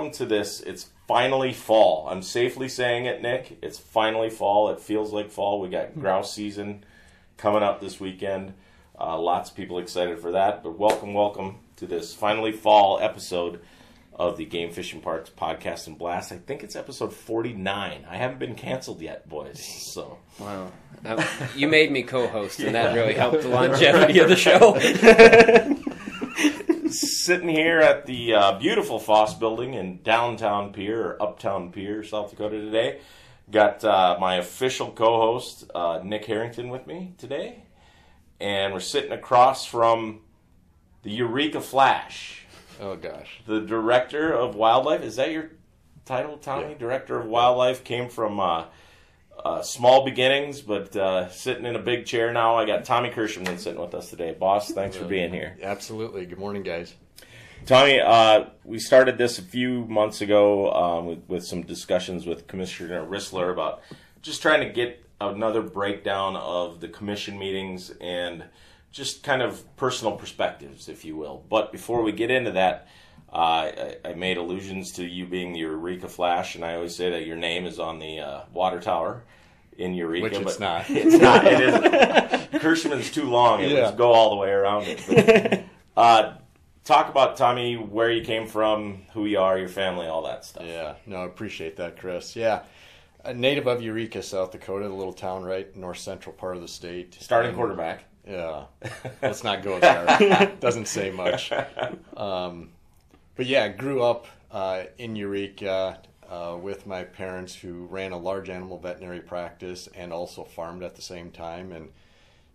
Welcome, to this. It's finally fall. I'm safely saying it, Nick. It's finally fall. It feels like fall. We got grouse season coming up this weekend. Uh, lots of people excited for that. But welcome, welcome to this finally fall episode of the Game Fish and Parks podcast and blast. I think it's episode 49. I haven't been canceled yet, boys. So Wow. You made me co-host, and that really helped the longevity of the show. sitting here at the uh, beautiful Foss Building in downtown Pierre or uptown Pierre, South Dakota today. Got uh, my official co-host uh, Nick Harrington with me today, and we're sitting across from the Eureka Flash, Oh gosh. the director of wildlife. Is that your title, Tommy? Yeah. Director of wildlife came from uh, uh, small beginnings, but uh, sitting in a big chair now. I got Tommy Kirschenmann sitting with us today. Boss, thanks for being here. Absolutely. Good morning, guys. Tommy, uh, we started this a few months ago um, with, with some discussions with Commissioner Rissler about just trying to get another breakdown of the commission meetings and just kind of personal perspectives, if you will. But before we get into that, uh, I, I made allusions to you being the Eureka Flash, and I always say that your name is on the uh, water tower in Eureka. Which it's but not. It's not. It isn't. Kirschenmann's too long. It Yeah. go all the way around it. But, uh, talk about Tommy, where you came from, who you are, your family, all that stuff. Yeah. No, I appreciate that, Chris. Yeah. A native of Eureka, South Dakota, the little town right north central part of the state. Starting And- quarterback. Yeah. Let's not go there. Doesn't say much. Um, but yeah, grew up uh, in Eureka uh, with my parents who ran a large animal veterinary practice and also farmed at the same time and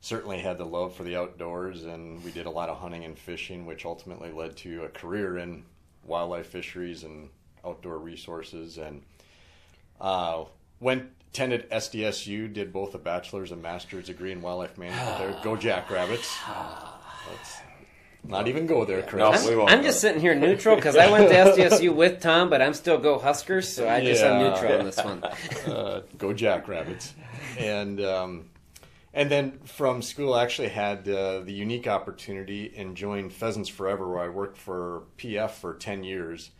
certainly had the love for the outdoors and we did a lot of hunting and fishing which ultimately led to a career in wildlife fisheries and outdoor resources and uh, went attended SDSU, did both a bachelor's and master's degree in wildlife management there. Go Jackrabbits. Let's not even go there, Chris. No, I'm, we won't I'm just sitting here neutral because I went to SDSU with Tom, but I'm still go Huskers, so I just am Yeah. neutral on this one. uh, go Jackrabbits. And um, and then from school, I actually had uh, the unique opportunity and joined Pheasants Forever, where I worked for PF for ten years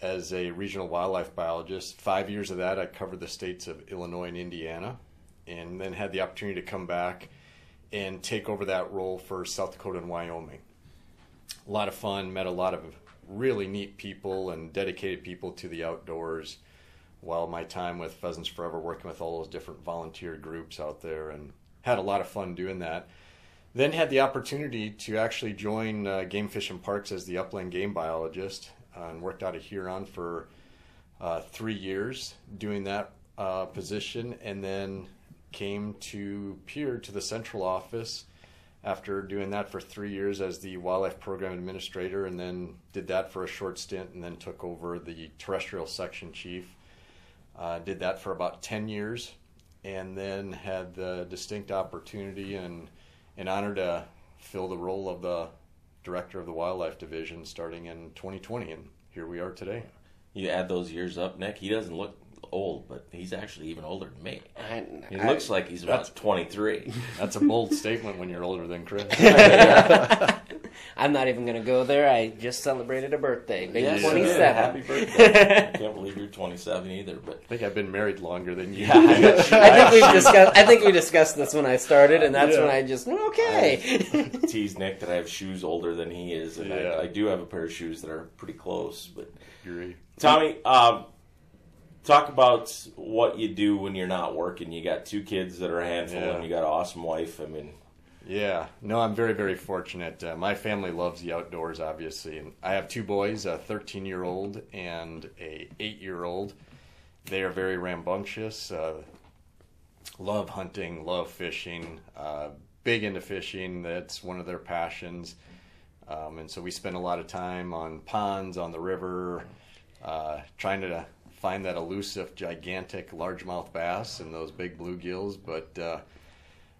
as a regional wildlife biologist. Five years of that, I covered the states of Illinois and Indiana, and then had the opportunity to come back and take over that role for South Dakota and Wyoming. A lot of fun, met a lot of really neat people and dedicated people to the outdoors while my time with Pheasants Forever working with all those different volunteer groups out there and had a lot of fun doing that. Then had the opportunity to actually join uh, Game Fish and Parks as the upland game biologist uh, and worked out of Huron for uh, three years doing that uh, position and then came to Pierre to the central office after doing that for three years as the wildlife program administrator and then did that for a short stint and then took over the terrestrial section chief uh, did that for about 10 years and then had the distinct opportunity and an honor to fill the role of the director of the wildlife division starting in 2020 and here we are today You add those years up, Nick. He doesn't look old, but he's actually even older than me. I, He I- looks like he's about 23. that's a bold statement when you're older than chris I'm not even going to go there. I just celebrated a birthday. Big Yes, 27. Yeah, happy birthday. I can't believe you're 27 either, but i think i've been married longer than you yeah, I you- I think we've discussed. I think we discussed this when I started, and that's Yeah. when I just okay. tease Nick that I have shoes older than he is, and Yeah. I, I do have a pair of shoes that are pretty close. But agree Tommy, um, talk about what you do when you're not working. You got two kids that are a handful, Yeah. and you got an awesome wife. I mean, Yeah, no, I'm very, very fortunate. Uh, my family loves the outdoors, obviously, and I have two boys, a 13 year old and a 8 year old. They are very rambunctious, uh, love hunting, love fishing, uh, big into fishing. That's one of their passions. Um, and so we spend a lot of time on ponds, on the river, uh, trying to find that elusive, gigantic largemouth bass and those big bluegills. But uh,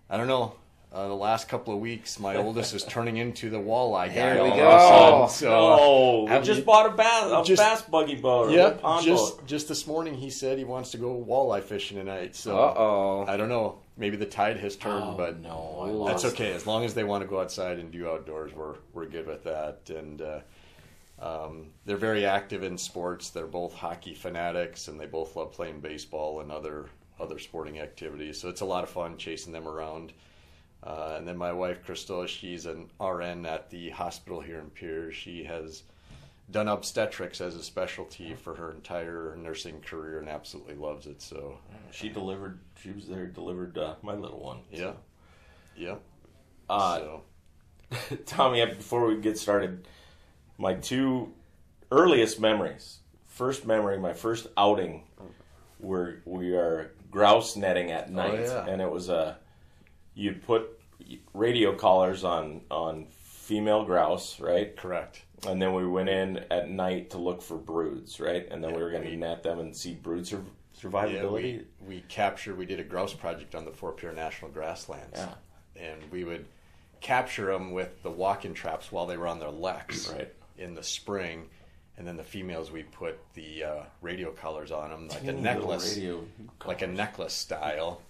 I don't know. Uh, the last couple of weeks, my oldest is turning into the walleye guy. There we go. of a sudden. So, oh, Have I just you- bought a bass, a Just- bass buggy boat, or a yeah, pond just boat. just this morning he said he wants to go walleye fishing tonight. So Uh oh. I don't know. Maybe the tide has turned, Oh, but no, that's lost okay. As long as they want to go outside and do outdoors, we're we're good with that. And uh, Um, they're very active in sports. They're both hockey fanatics, and they both love playing baseball and other other sporting activities. So it's a lot of fun chasing them around. Uh, and then my wife, Crystal, she's an RN at the hospital here in Pierre. She has done obstetrics as a specialty for her entire nursing career and absolutely loves it. So She delivered. She was there. Delivered uh, my little one. yeah, yeah. Uh, so Tommy, before we get started, my two earliest memories. First memory, my first outing, where we are grouse netting at night, yeah. and it was a you'd put radio collars on on female grouse, right? correct. And then we went in at night to look for broods, right? And then we were going to net them and see brood sur- Yeah, survivability. we, we captured. We did a grouse project on the Fort Pierre National Grasslands, Yeah. and we would capture them with the walk-in traps while they were on their legs Right. in the spring, and then the females we put the uh, radio collars on them, like a necklace, radio like a necklace style,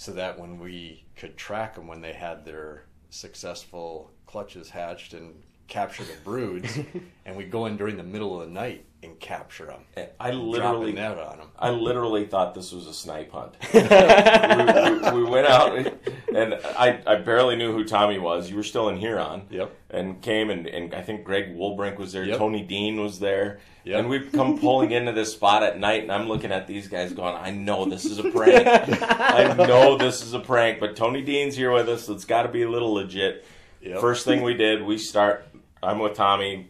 so that when we could track them when they had their successful clutches hatched and capture the broods, and we'd go in during the middle of the night and capture them. I literally net on them. I literally thought this was a snipe hunt. we, we, we went out, and I, I barely knew who Tommy was. You were still in Huron. Yep. And came, and, and I think Greg Woolbrink was there. Yep. Tony Dean was there. Yep. And we come pulling into this spot at night, and I'm looking at these guys going, I know this is a prank. I know this is a prank, but Tony Dean's here with us, so it's got to be a little legit. Yep. First thing we did, we start, I'm with Tommy,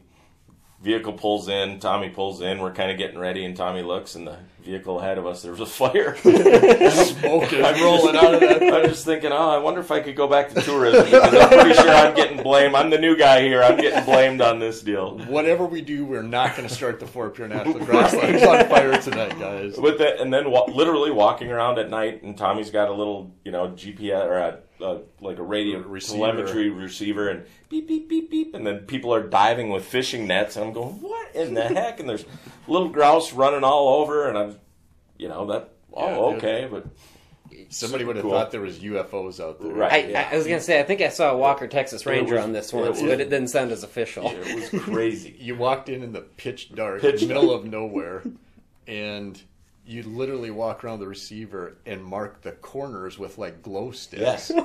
vehicle pulls in, Tommy pulls in, we're kind of getting ready, and Tommy looks, and the vehicle ahead of us, there was a fire. smoking, I'm rolling out of that. I'm just thinking, oh, I wonder if I could go back to tourism because I'm pretty sure I'm getting blamed. I'm the new guy here. I'm getting blamed on this deal. Whatever we do, we're not going to start the Fort Pierre National Grasslands on fire tonight, guys. With that, and then wa- literally walking around at night, and Tommy's got a little, you know, GPS or a, a like a radio Receiver. telemetry receiver, and beep beep beep beep, and then people are diving with fishing nets, and I'm going, what in the heck? And there's little grouse running all over, and I'm, you know, that. Oh, Yeah, okay, but Somebody would have Cool. thought there was UFOs out there. Right. I, Yeah. I was gonna say I think I saw a Walker Texas Ranger was- on this it once, was- but it didn't sound as official. it was crazy. You walked in in the pitch dark, Pitch middle of nowhere, and you literally walk around the receiver and mark the corners with like glow sticks. Yes.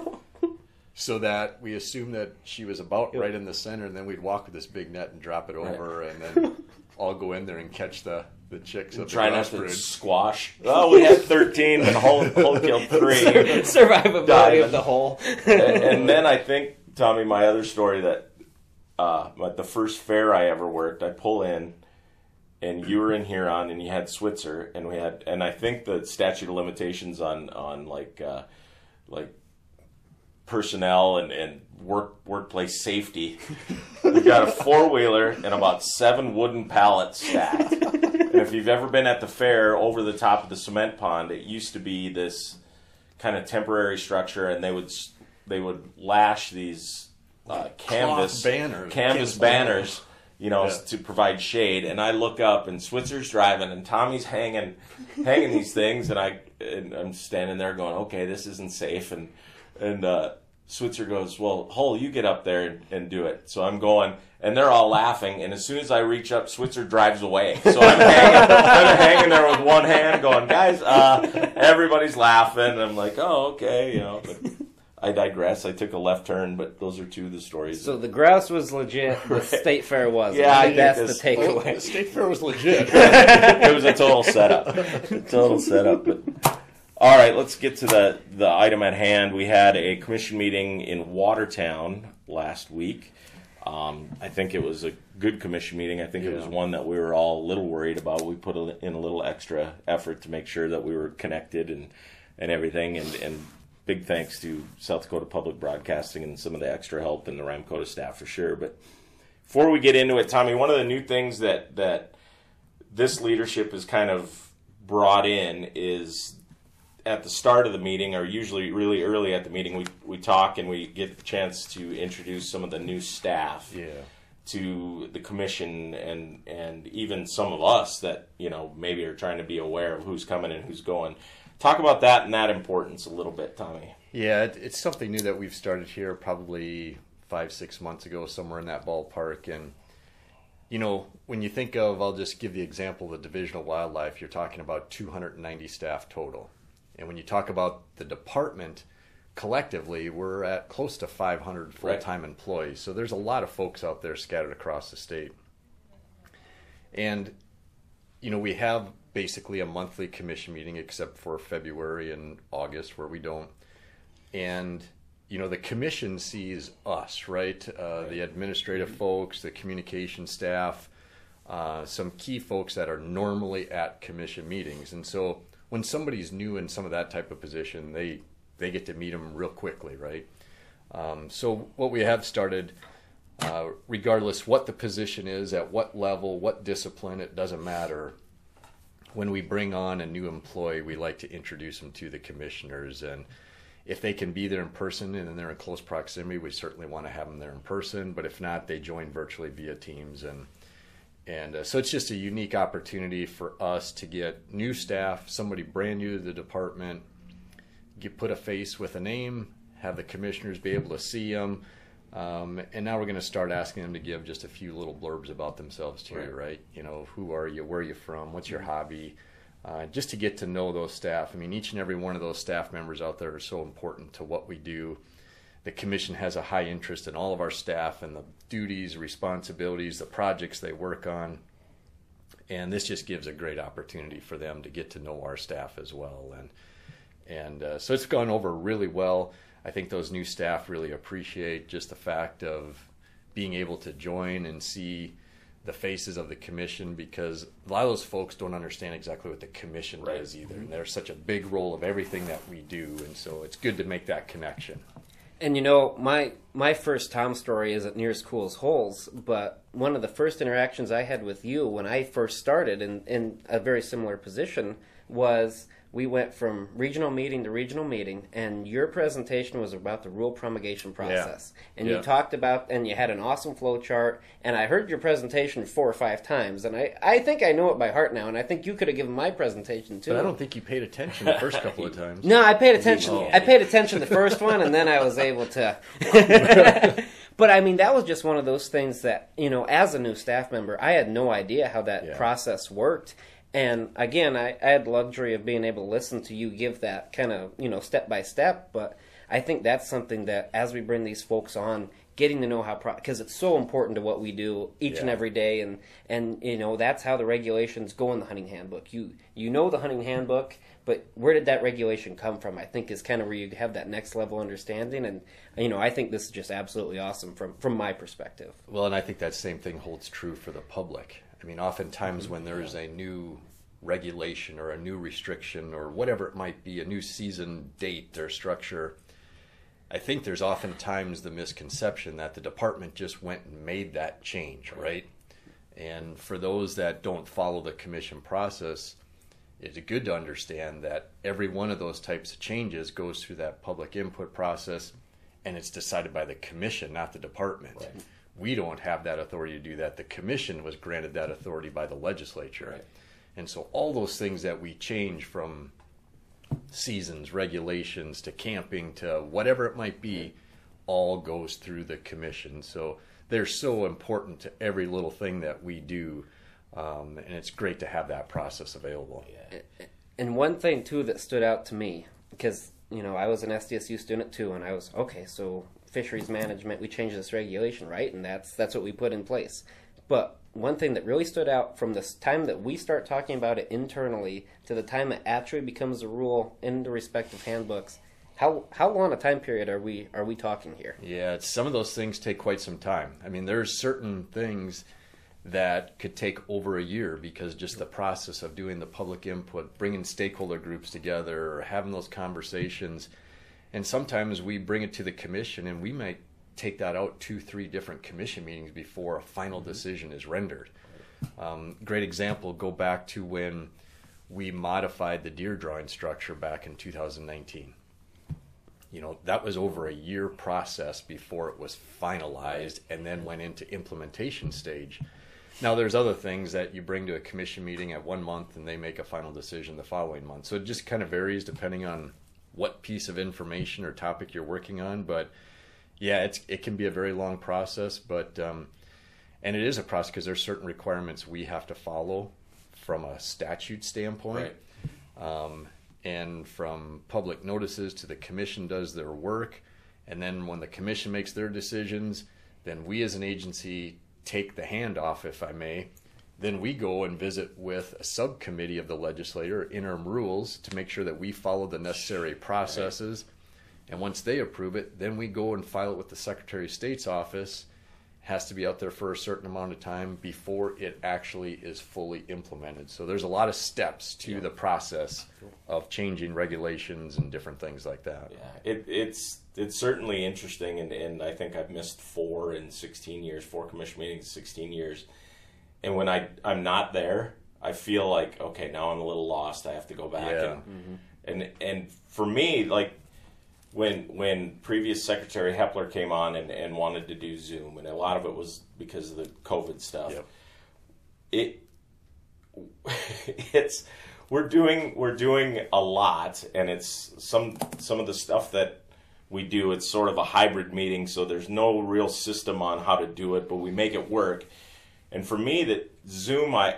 So that we assume that she was about right in the center, and then we'd walk with this big net and drop it over, and then all go in there and catch the, the chicks of the Try not to squash. Oh, we had 13, and Hull, Hull killed three. Survivability Diving. of the whole. and, and then I think Tommy, my other story that uh, at the first fair I ever worked, I pull in, and you were in Huron, and you had Switzer, and we had, and I think the statute of limitations on on like uh, like personnel and, and work workplace safety. We got a four wheeler and about seven wooden pallets stacked. and if you've ever been at the fair over the top of the cement pond, it used to be this kind of temporary structure, and they would they would lash these uh, canvas banners. canvas Canvas banners. You know, Yeah. to provide shade, and I look up, and Switzer's driving, and Tommy's hanging, hanging these things, and I, and I'm standing there going, okay, this isn't safe, and and uh, Switzer goes, well, Hull, you get up there and, and do it. So I'm going, and they're all laughing, and as soon as I reach up, Switzer drives away. So I'm hanging, I'm hanging there with one hand, going, guys, uh, everybody's laughing. And I'm like, oh, okay, you know. But I digress. I took a left turn, but those are two of the stories. So the grouse was legit. The state fair was. Yeah, I I think think that's this- the Well, takeaway. the state fair was legit. it was a total setup. A total setup. But all right, let's get to the the item at hand. We had a commission meeting in Watertown last week. Um, I think it was a good commission meeting. I think it was Yeah. one that we were all a little worried about. We put a, in a little extra effort to make sure that we were connected and and everything. And, and big thanks to South Dakota Public Broadcasting and some of the extra help and the Ramkota staff for sure. But before we get into it, Tommy, one of the new things that that this leadership is kind of brought in is at the start of the meeting, or usually really early at the meeting, we, we talk and we get the chance to introduce some of the new staff yeah. to the commission and and even some of us that you know maybe are trying to be aware of who's coming and who's going. Talk about that and that importance a little bit, Tommy. Yeah, it, it's something new that we've started here probably five, six months ago, somewhere in that ballpark. And you know, when you think of, I'll just give the example of the Division of Wildlife, you're talking about 290 staff total. And when you talk about the department, collectively, we're at close to 500 full time right. employees. So there's a lot of folks out there scattered across the state. And, you know, we have basically a monthly commission meeting except for February and August where we don't. And, you know, the commission sees us, right? Uh, right. The administrative folks, the communication staff, uh, some key folks that are normally at commission meetings. And so when somebody's new in some of that type of position, they they get to meet them real quickly, right? Um, so what we have started, uh, regardless what the position is, at what level, what discipline, it doesn't matter. When we bring on a new employee, we like to introduce them to the commissioners, and if they can be there in person and then they're in close proximity, we certainly want to have them there in person. But if not, they join virtually via Teams, and and uh, so it's just a unique opportunity for us to get new staff, somebody brand new to the department, get put a face with a name, have the commissioners be able to see them. Um, and now we're going to start asking them to give just a few little blurbs about themselves too, right? right? You know, who are you? Where are you from? What's your hobby? Uh, just to get to know those staff. I mean, each and every one of those staff members out there are so important to what we do. The commission has a high interest in all of our staff and the duties, responsibilities, the projects they work on. And this just gives a great opportunity for them to get to know our staff as well. And and uh, so it's gone over really well. I think those new staff really appreciate just the fact of being able to join and see the faces of the commission because a lot of those folks don't understand exactly what the commission right. does either. And there's such a big role of everything that we do, and so it's good to make that connection. And you know, my my first Tom story isn't near as cool as Hull's, but one of the first interactions I had with you when I first started in, in a very similar position was we went from regional meeting to regional meeting, and your presentation was about the rule promulgation process. Yeah. And yeah. you talked about, and you had an awesome flow chart. And I heard your presentation four or five times, and I, I think I know it by heart now. And I think you could have given my presentation too. But I don't think you paid attention the first couple of times. No, I paid attention. Oh. I paid attention the first one, and then I was able to. but I mean, that was just one of those things that you know, as a new staff member, I had no idea how that yeah. process worked and again, I, I had the luxury of being able to listen to you give that kind of, you know, step by step. But I think that's something that as we bring these folks on, getting to know how because it's so important to what we do each yeah. and every day and and you know that's how the regulations go in the hunting handbook you you know the hunting handbook but where did that regulation come from i think is kind of where you have that next level understanding and you know i think this is just absolutely awesome from from my perspective well and i think that same thing holds true for the public I mean, oftentimes mm-hmm. when there's a new regulation or a new restriction or whatever it might be, a new season date or structure, I think there's oftentimes the misconception that the department just went and made that change, right? And for those that don't follow the commission process, it's good to understand that every one of those types of changes goes through that public input process and it's decided by the commission, not the department. Right we don't have that authority to do that. The commission was granted that authority by the legislature. Right. And so all those things that we change from seasons, regulations to camping to whatever it might be, all goes through the commission. So they're so important to every little thing that we do. Um, and it's great to have that process available. Yeah. And one thing too that stood out to me because you know I was an SDSU student too, and I was okay. So fisheries management, we changed this regulation, right? And that's that's what we put in place. But one thing that really stood out from the time that we start talking about it internally to the time it actually becomes a rule in the respective handbooks, how how long a time period are we are we talking here? Yeah, some of those things take quite some time. I mean, there's certain things that could take over a year because just the process of doing the public input, bringing stakeholder groups together, or having those conversations and sometimes we bring it to the commission and we might take that out two three different commission meetings before a final mm-hmm. decision is rendered. Um, great example go back to when we modified the deer drawing structure back in 2019 you know that was over a year process before it was finalized and then went into implementation stage. Now there's other things that you bring to a commission meeting at one month and they make a final decision the following month. So it just kind of varies depending on what piece of information or topic you're working on. But yeah, it's it can be a very long process. But um, and it is a process because there's certain requirements we have to follow from a statute standpoint. Right. Um, and from public notices to the commission does their work. And then when the commission makes their decisions, then we as an agency take the hand off if I may. Then we go and visit with a subcommittee of the legislature, interim rules, to make sure that we follow the necessary processes. And once they approve it, then we go and file it with the Secretary of State's office has to be out there for a certain amount of time before it actually is fully implemented. So there's a lot of steps to yeah. the process of changing regulations and different things like that. Yeah, it, it's it's certainly interesting, and, and I think I've missed four in 16 years, four commission meetings in 16 years. And when I I'm not there, I feel like okay, now I'm a little lost. I have to go back yeah. and mm-hmm. and and for me, like when when previous Secretary Hepler came on and, and wanted to do Zoom, and a lot of it was because of the COVID stuff. Yep. It it's we're doing we're doing a lot, and it's some some of the stuff that we do. It's sort of a hybrid meeting, so there's no real system on how to do it, but we make it work. And for me, that Zoom, I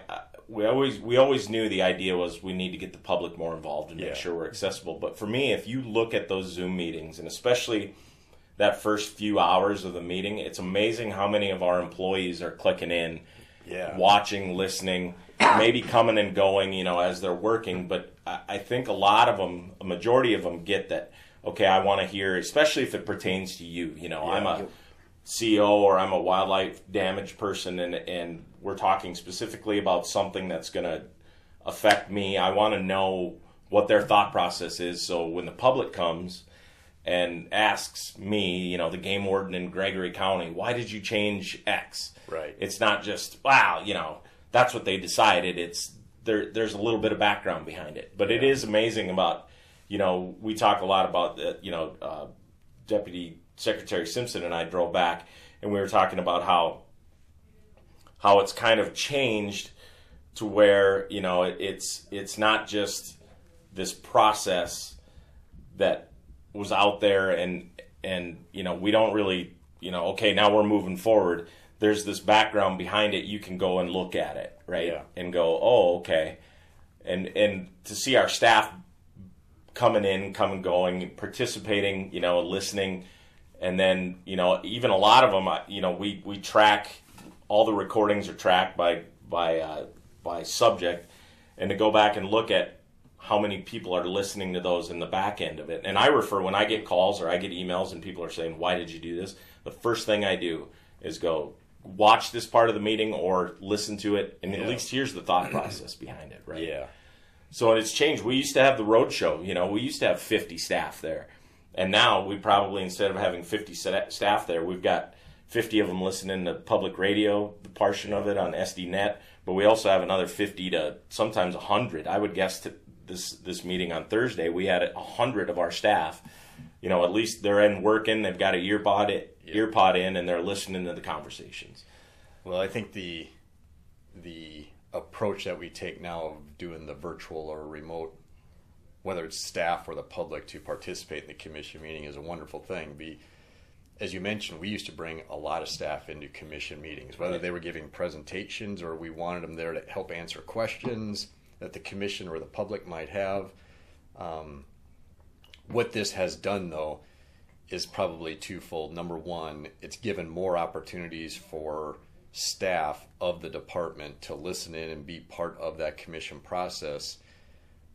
we always we always knew the idea was we need to get the public more involved and make sure we're accessible. But for me, if you look at those Zoom meetings and especially that first few hours of the meeting, it's amazing how many of our employees are clicking in, yeah. watching, listening, maybe coming and going, you know, as they're working. But I, I think a lot of them, a majority of them, get that. Okay, I want to hear, especially if it pertains to you. You know, yeah. I'm a CO or I'm a wildlife damage person and, and we're talking specifically about something that's going to affect me, I want to know what their thought process is. So when the public comes and asks me, you know, the game warden in Gregory County, why did you change X? Right. It's not just, wow, you know, that's what they decided. It's there. There's a little bit of background behind it, but yeah. it is amazing about, you know, we talk a lot about the, you know, uh, Deputy Secretary Simpson and I drove back, and we were talking about how how it's kind of changed to where you know it, it's it's not just this process that was out there and and you know we don't really you know okay now we're moving forward. There's this background behind it. You can go and look at it right? Yeah. and go oh okay. And and to see our staff coming in coming going participating you know listening and then you know even a lot of them you know we we track all the recordings are tracked by by uh, by subject. And to go back and look at how many people are listening to those in the back end of it. And i refer when i get calls or i get emails and people are saying why did you do this? The first thing i do is go watch this part of the meeting or listen to it. And yeah. at least here's the thought process behind it right? Yeah. So it's changed. We used to have the road show you know we used to have 50 staff there and now we probably, instead of having 50 staff there, we've got 50 of them listening to public radio, the portion of it on SDNet. But we also have another 50 to sometimes 100. I would guess to this this meeting on Thursday, we had 100 of our staff. You know, at least they're in working. They've got a it, earpod in, and they're listening to the conversations. Well, I think the the approach that we take now of doing the virtual or remote whether it's staff or the public to participate in the commission meeting is a wonderful thing. Be as you mentioned, we used to bring a lot of staff into commission meetings, whether they were giving presentations or we wanted them there to help answer questions that the commission or the public might have. Um, what this has done, though, is probably twofold. Number one, it's given more opportunities for staff of the department to listen in and be part of that commission process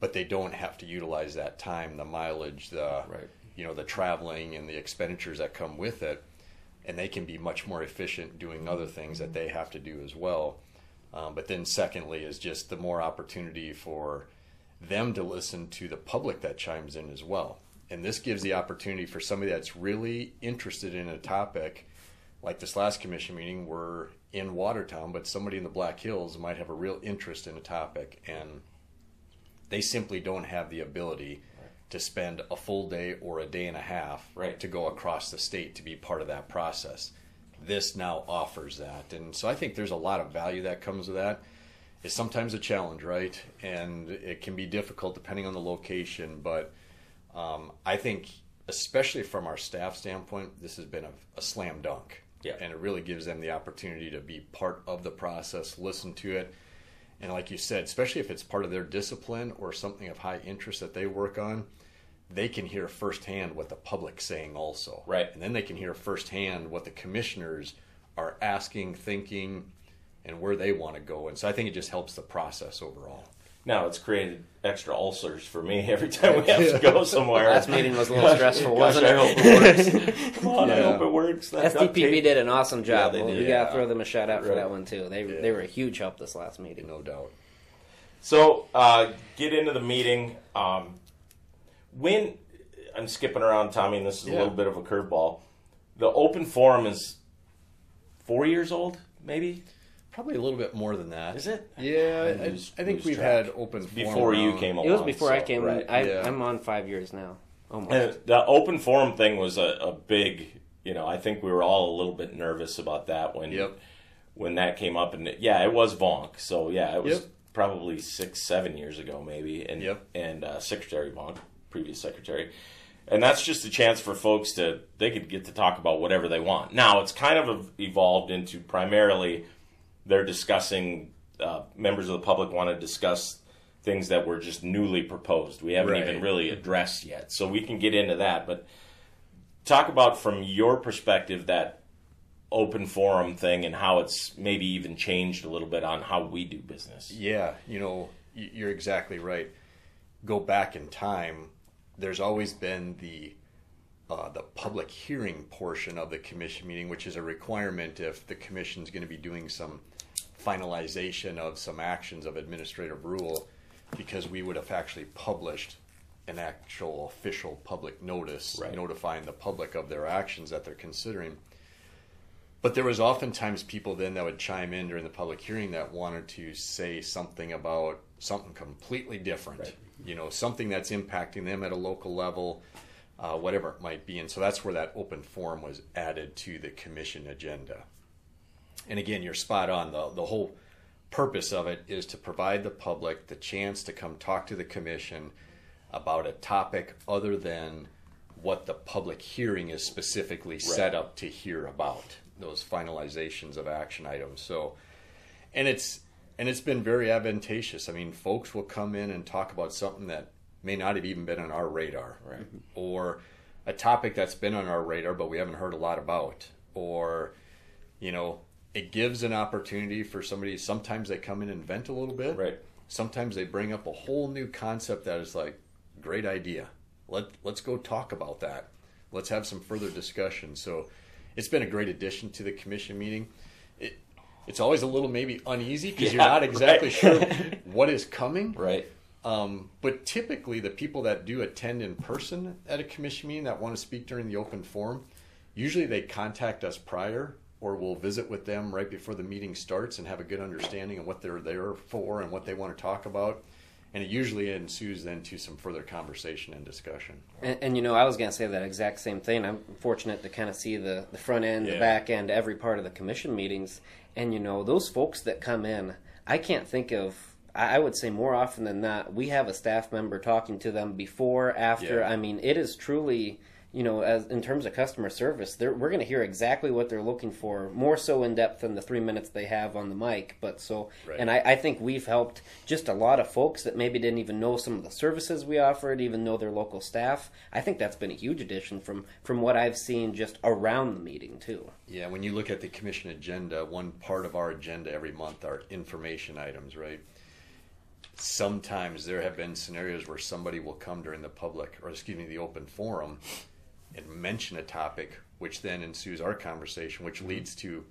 but they don't have to utilize that time, the mileage, the right. you know the traveling and the expenditures that come with it, and they can be much more efficient doing other things that they have to do as well. Um, but then secondly is just the more opportunity for them to listen to the public that chimes in as well. And this gives the opportunity for somebody that's really interested in a topic, like this last commission meeting, we're in Watertown, but somebody in the Black Hills might have a real interest in a topic and they simply don't have the ability right. to spend a full day or a day and a half right. to go across the state to be part of that process. This now offers that. And so I think there's a lot of value that comes with that. It's sometimes a challenge, right? And it can be difficult depending on the location, but um, I think, especially from our staff standpoint, this has been a, a slam dunk. Yeah. And it really gives them the opportunity to be part of the process, listen to it. And like you said, especially if it's part of their discipline or something of high interest that they work on, they can hear firsthand what the public's saying also. Right. And then they can hear firsthand what the commissioners are asking, thinking, and where they want to go. And so I think it just helps the process overall. Now it's created extra ulcers for me every time we have to go somewhere. Last meeting was a little stressful, Gosh, wasn't I hope it works. Come on, I Yeah. hope it works. That duct SDPB tape- did an awesome job. Yeah, they Well, did. we gotta throw them a shout out for Right. that one too. They they were a huge help this last meeting. No doubt. So uh, get into the meeting. Um, when I'm skipping around, Tommy, and this is a Yeah. little bit of a curveball. The open forum is four years old, maybe. Probably a little bit more than that. Is it? Yeah, I I, lose- I think we've track. had open forum Before you came along. It was before I came. right. I, Yeah. I'm on five years now, almost. And the open forum thing was a, a big, you know, I think we were all a little bit nervous about that when Yep. when that came up, and it- yeah, it was Vonk. So yeah, it was Yep. probably six, seven years ago, maybe. And Yep. and uh, Secretary Vonk, previous secretary, and that's just a chance for folks to they could get to talk about whatever they want. Now it's kind of evolved into primarily they're discussing. Uh, members of the public want to discuss things that were just newly proposed. We haven't Right. even really addressed yet, so we can get into that. But talk about from your perspective that open forum thing and how it's maybe even changed a little bit on how we do business. Yeah, you know, you're exactly right. Go back in time, there's always been the uh, the public hearing portion of the commission meeting, which is a requirement if the commission's going to be doing some finalization of some actions of administrative rule, because we would have actually published an actual official public notice Right. notifying the public of their actions that they're considering. But there was oftentimes people then that would chime in during the public hearing that wanted to say something about something completely different. Right. You know, something that's impacting them at a local level, uh, whatever it might be. And so that's where that open forum was added to the commission agenda. And again, you're spot on. The the whole purpose of it is to provide the public the chance to come talk to the commission about a topic other than what the public hearing is specifically set up to hear about those finalizations of action items. So, and it's and it's been very advantageous. I mean, folks will come in and talk about something that may not have even been on our radar, Right. or a topic that's been on our radar but we haven't heard a lot about, or you know, it gives an opportunity for somebody. Sometimes they come in and vent a little bit. Right. Sometimes they bring up a whole new concept that is like, great idea. Let let's go talk about that. Let's have some further discussion. So, it's been a great addition to the commission meeting. It it's always a little maybe uneasy because Yeah, you're not exactly right. sure what is coming. Right. Um, but typically, the people that do attend in person at a commission meeting that want to speak during the open forum, usually they contact us prior or we'll visit with them right before the meeting starts and have a good understanding of what they're there for and what they want to talk about. And it usually ensues then to some further conversation and discussion. And, and you know, I was going to say that exact same thing. I'm fortunate to kind of see the, the front end, the back end, every part of the commission meetings. And you know, those folks that come in, I can't think of. I I would say more often than not, we have a staff member talking to them before, after. Yeah. I mean, it is truly, you know, as in terms of customer service, they're, we're going to hear exactly what they're looking for, more so in depth than the three minutes they have on the mic. But so, Right. and I, I think we've helped just a lot of folks that maybe didn't even know some of the services we offered, even know their local staff. I think that's been a huge addition from from what I've seen just around the meeting too. Yeah, when you look at the commission agenda, one part of our agenda every month are information items, right? Sometimes there have been scenarios where somebody will come during the public, or excuse me, the open forum, and mention a topic, which then ensues our conversation, which leads to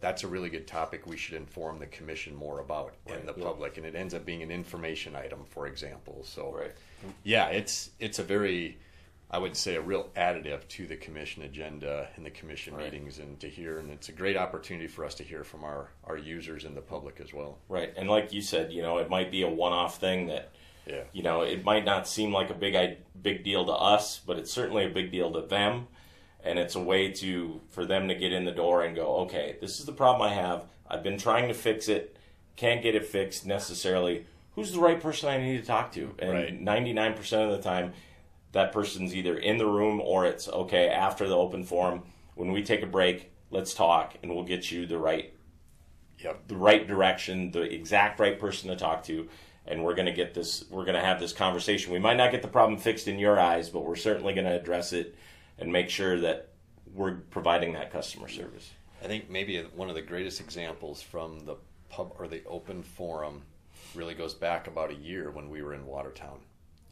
that's a really good topic we should inform the commission more about and the public, and it ends up being an information item, for example. So, Right. yeah, it's it's a very, I would say, a real additive to the commission agenda and the commission Right. meetings, and to hear, and it's a great opportunity for us to hear from our our users and the public as well. Right. And like you said, you know, it might be a one-off thing that Yeah, you know, it might not seem like a big big deal to us, but it's certainly a big deal to them, and it's a way to for them to get in the door and go, okay, this is the problem I have. I've been trying to fix it, can't get it fixed necessarily. Who's the right person I need to talk to? And ninety nine percent of the time, that person's either in the room or it's okay after the open forum when we take a break. let's talk, and we'll get you the right, Yep. the right direction, the exact right person to talk to, and we're going to get this. We're going to have this conversation. We might not get the problem fixed in your eyes, but we're certainly going to address it and make sure that we're providing that customer service. I think maybe one of the greatest examples from the pub or the open forum really goes back about a year when we were in Watertown.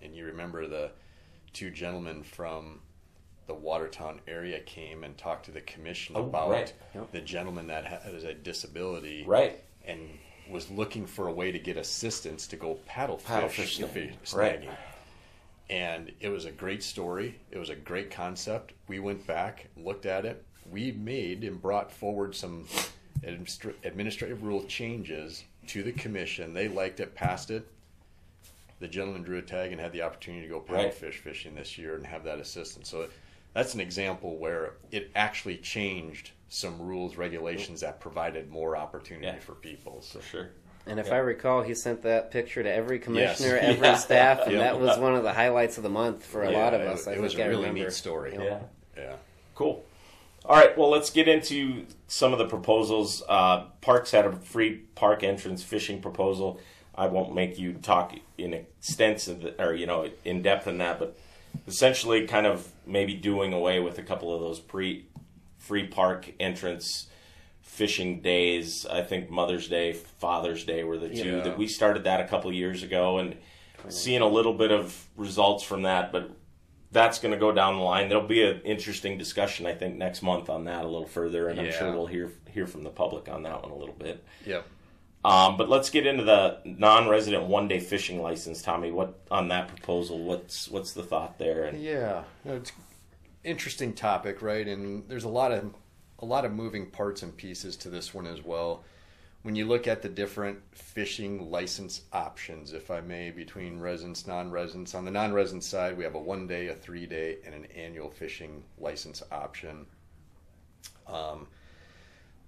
And you remember the two gentlemen from the Watertown area came and talked to the commission Oh, about right. the gentleman that has a disability Right. and was looking for a way to get assistance to go paddle fish, Paddle fish fi- snagging. Right. And it was a great story. It was a great concept. We went back, looked at it. We made and brought forward some administra- administrative rule changes to the commission. They liked it, passed it. The gentleman drew a tag and had the opportunity to go paddle Right. fish fishing this year and have that assistance. So that's an example where it actually changed some rules, regulations that provided more opportunity Yeah. for people. So For sure. And if Yeah. I recall, he sent that picture to every Yes. commissioner, every Yeah. staff, and Yeah. that was one of the highlights of the month for a Yeah, lot of it- us. I it was think a I really remember. neat story. Yep. Yeah. yeah. Cool. All right. Well, let's get into some of the proposals. Uh, Parks had a free park entrance fishing proposal. I won't make you talk in extensive or you know in depth in that, but essentially, kind of maybe doing away with a couple of those pre free park entrance fishing days. I think Mother's Day, Father's Day were the two Yeah. that we started that a couple years ago, and seeing a little bit of results from that, but that's going to go down the line. There'll be an interesting discussion, I think, next month on that a little further, and I'm sure we'll hear hear from the public on that one a little bit. Yep. Um, but let's get into the non-resident one-day fishing license, Tommy. What on that proposal? What's what's the thought there? And Yeah, it's interesting topic, right? And there's a lot of a lot of moving parts and pieces to this one as well. When you look at the different fishing license options, if I may, between residents, non-residents. On the non-resident side, we have a one-day, a three-day, and an annual fishing license option. Um,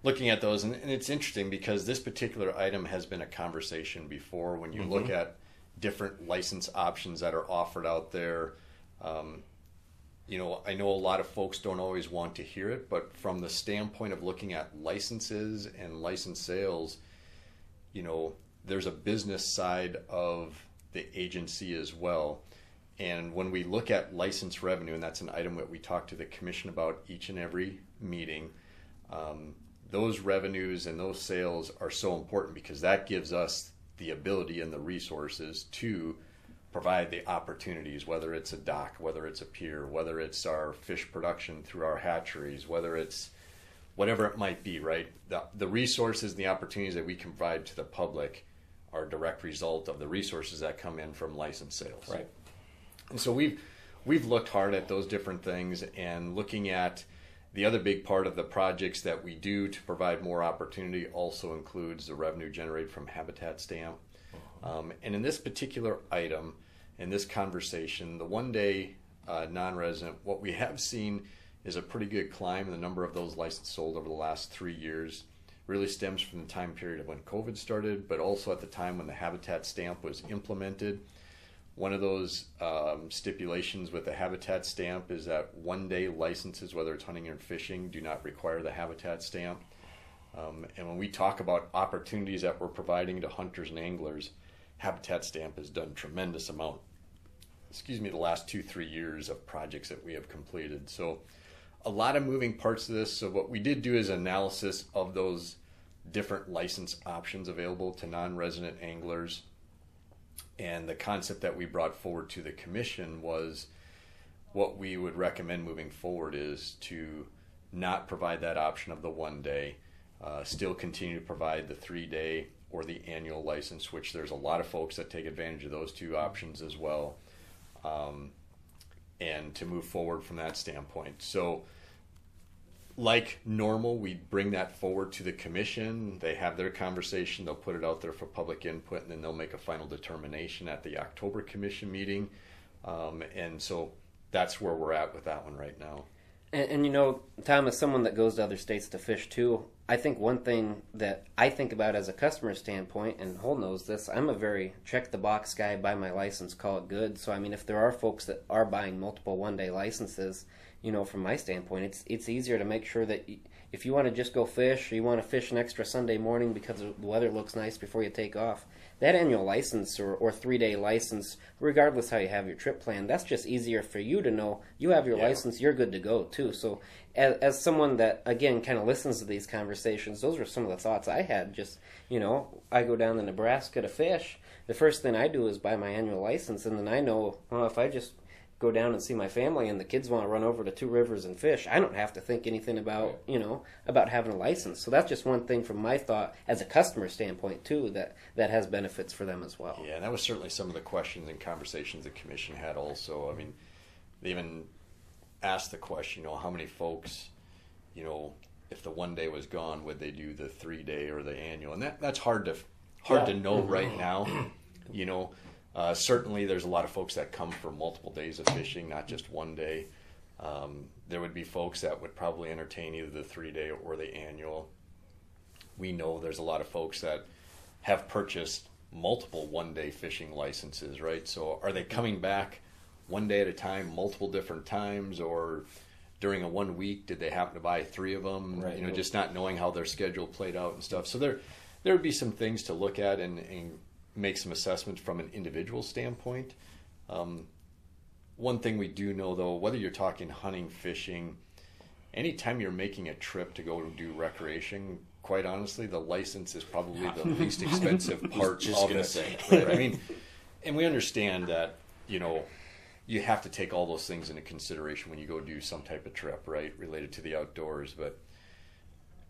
looking at those, and, and it's interesting because this particular item has been a conversation before. When you look at different license options that are offered out there, um, you know, I know a lot of folks don't always want to hear it, but from the standpoint of looking at licenses and license sales, you know, there's a business side of the agency as well. And when we look at license revenue, and that's an item that we talk to the commission about each and every meeting, um, those revenues and those sales are so important because that gives us the ability and the resources to provide the opportunities, whether it's a dock, whether it's a pier, whether it's our fish production through our hatcheries, whether it's whatever it might be, right? The, the resources and the opportunities that we can provide to the public are a direct result of the resources that come in from license sales. right, And so we've we've looked hard at those different things and looking at the other big part of the projects that we do to provide more opportunity also includes the revenue generated from habitat stamp. Um, and in this particular item, in this conversation, the one day uh, non resident, what we have seen is a pretty good climb in the number of those licenses sold over the last three years. Really stems from the time period of when COVID started, but also at the time when the habitat stamp was implemented. One of those um, stipulations with the habitat stamp is that one day licenses, whether it's hunting or fishing, do not require the habitat stamp. Um, and when we talk about opportunities that we're providing to hunters and anglers, habitat stamp has done tremendous amount. Excuse me, the last two three years of projects that we have completed. So, a lot of moving parts to this. So, what we did do is analysis of those different license options available to non-resident anglers and the concept that we brought forward to the commission was what we would recommend moving forward is to not provide that option of the one day, uh, still continue to provide the three day or the annual license, which there's a lot of folks that take advantage of those two options as well, um, and to move forward from that standpoint. So, like normal, we bring that forward to the commission. They have their conversation. They'll put it out there for public input, and then they'll make a final determination at the October commission meeting. Um, and so that's where we're at with that one right now. And, and you know, Tom, as someone that goes to other states to fish too, I think one thing that I think about as a customer standpoint, and Hull knows this, I'm a very check the box guy, buy my license, call it good. So I mean, if there are folks that are buying multiple one day licenses, you know, from my standpoint, it's it's easier to make sure that if you want to just go fish, or you want to fish an extra Sunday morning because the weather looks nice before you take off, that annual license or, or three day license, regardless how you have your trip planned, that's just easier for you to know you have your yeah. license, you're good to go too. So, as, as someone that again kind of listens to these conversations, those are some of the thoughts I had. Just you know, I go down to Nebraska to fish. The first thing I do is buy my annual license, and then I know well, if I just go down and see my family and the kids want to run over to two rivers and fish i don't have to think anything about you know about having a license so that's just one thing from my thought as a customer standpoint too that that has benefits for them as well yeah that was certainly some of the questions and conversations the commission had also i mean they even asked the question you know how many folks you know if the one day was gone would they do the three day or the annual and that that's hard to hard yeah. to know right now you know uh, certainly, there's a lot of folks that come for multiple days of fishing, not just one day. Um, there would be folks that would probably entertain either the three day or the annual. We know there's a lot of folks that have purchased multiple one day fishing licenses, right? So, are they coming back one day at a time, multiple different times, or during a one week, did they happen to buy three of them? Right. You know, just not knowing how their schedule played out and stuff. So there, there would be some things to look at and, and make some assessments from an individual standpoint. Um, one thing we do know though, whether you're talking hunting, fishing, anytime you're making a trip to go do recreation, quite honestly, the license is probably the least expensive part of it. Say, right? I mean, and we understand that you know you have to take all those things into consideration when you go do some type of trip, right, related to the outdoors. But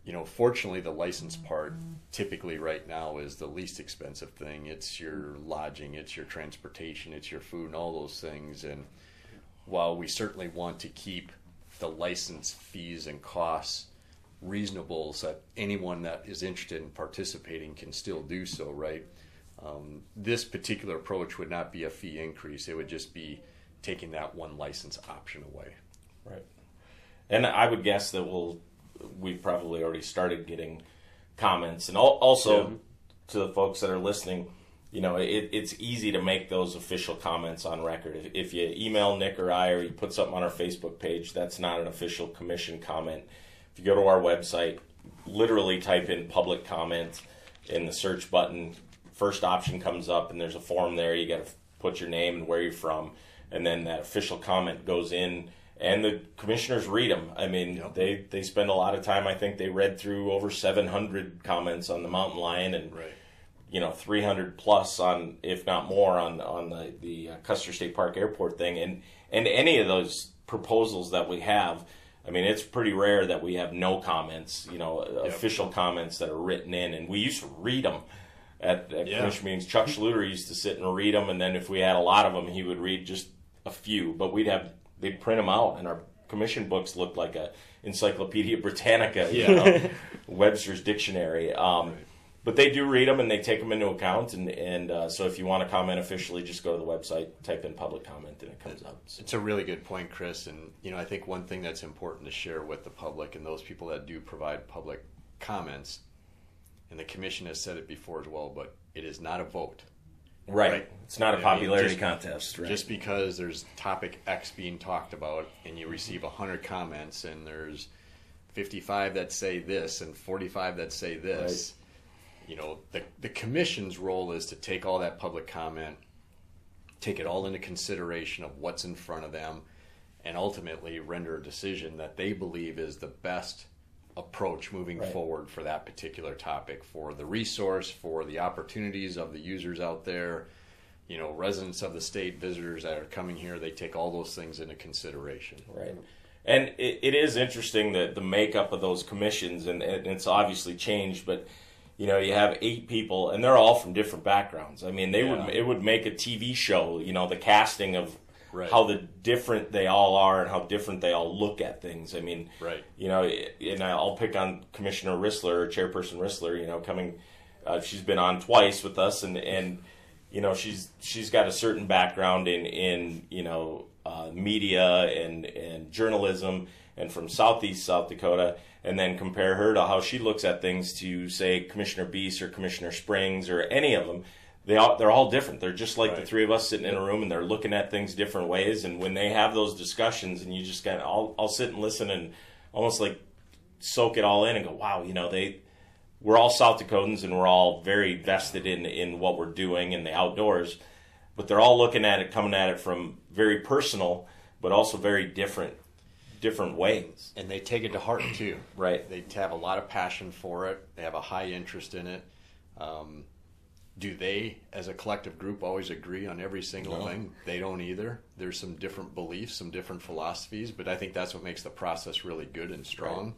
you know, fortunately, the license part typically right now is the least expensive thing. It's your lodging, it's your transportation, it's your food, and all those things. And while we certainly want to keep the license fees and costs reasonable so that anyone that is interested in participating can still do so, right? Um, this particular approach would not be a fee increase, it would just be taking that one license option away. Right. And I would guess that we'll we've probably already started getting comments. And also yeah. to the folks that are listening, you know, it, it's easy to make those official comments on record. If, if, you email Nick or I, or you put something on our Facebook page, that's not an official commission comment. If you go to our website, literally type in public comment in the search button. First option comes up, and there's a form there. You got to put your name and where you're from, and then that official comment goes in and the commissioners read them. I mean, yep. they they spend a lot of time. I think they read through over 700 comments on the mountain lion and right. you know 300 plus on, if not more, on on the the uh, Custer State Park Airport thing. And and any of those proposals that we have, I mean, it's pretty rare that we have no comments. You know, yep. official comments that are written in, and we used to read them. At, at yeah. commission meetings, Chuck Schluter used to sit and read them, and then if we had a lot of them, he would read just a few. But we'd have they'd print them out, and our commission books looked like a Encyclopedia Britannica, you know, Webster's Dictionary. Um, but they do read them and they take them into account. And, and uh, so if you want to comment officially, just go to the website, type in public comment, and it comes up. So. It's a really good point, Chris. And you know, I think one thing that's important to share with the public and those people that do provide public comments, and the commission has said it before as well, but it is not a vote. Right. right. It's not a popularity just, contest. Right. Just because there's topic X being talked about and you receive 100 comments and there's 55 that say this and 45 that say this, right. you know, the, the commission's role is to take all that public comment, take it all into consideration of what's in front of them, and ultimately render a decision that they believe is the best – approach moving right. forward for that particular topic for the resource for the opportunities of the users out there you know residents of the state visitors that are coming here they take all those things into consideration right and it, it is interesting that the makeup of those commissions and, and it's obviously changed but you know you have eight people and they're all from different backgrounds i mean they yeah. would it would make a tv show you know the casting of right. how the different they all are and how different they all look at things. I mean, right. You know, and I'll pick on Commissioner Rissler, Chairperson Rissler. You know, coming, uh, she's been on twice with us, and and you know she's she's got a certain background in in you know uh, media and and journalism and from southeast South Dakota, and then compare her to how she looks at things to say Commissioner Bies or Commissioner Springs or any of them they all they're all different. They're just like right. the three of us sitting in a room and they're looking at things different ways. And when they have those discussions, and you just got, I'll I'll sit and listen and almost like soak it all in and go, wow, you know, they we're all South Dakotans and we're all very vested in in what we're doing in the outdoors, but they're all looking at it, coming at it from very personal, but also very different different ways. And they take it to heart too. Right. They have a lot of passion for it. They have a high interest in it. Um, do they, as a collective group, always agree on every single no. thing? They don't either. There's some different beliefs, some different philosophies, but I think that's what makes the process really good and strong.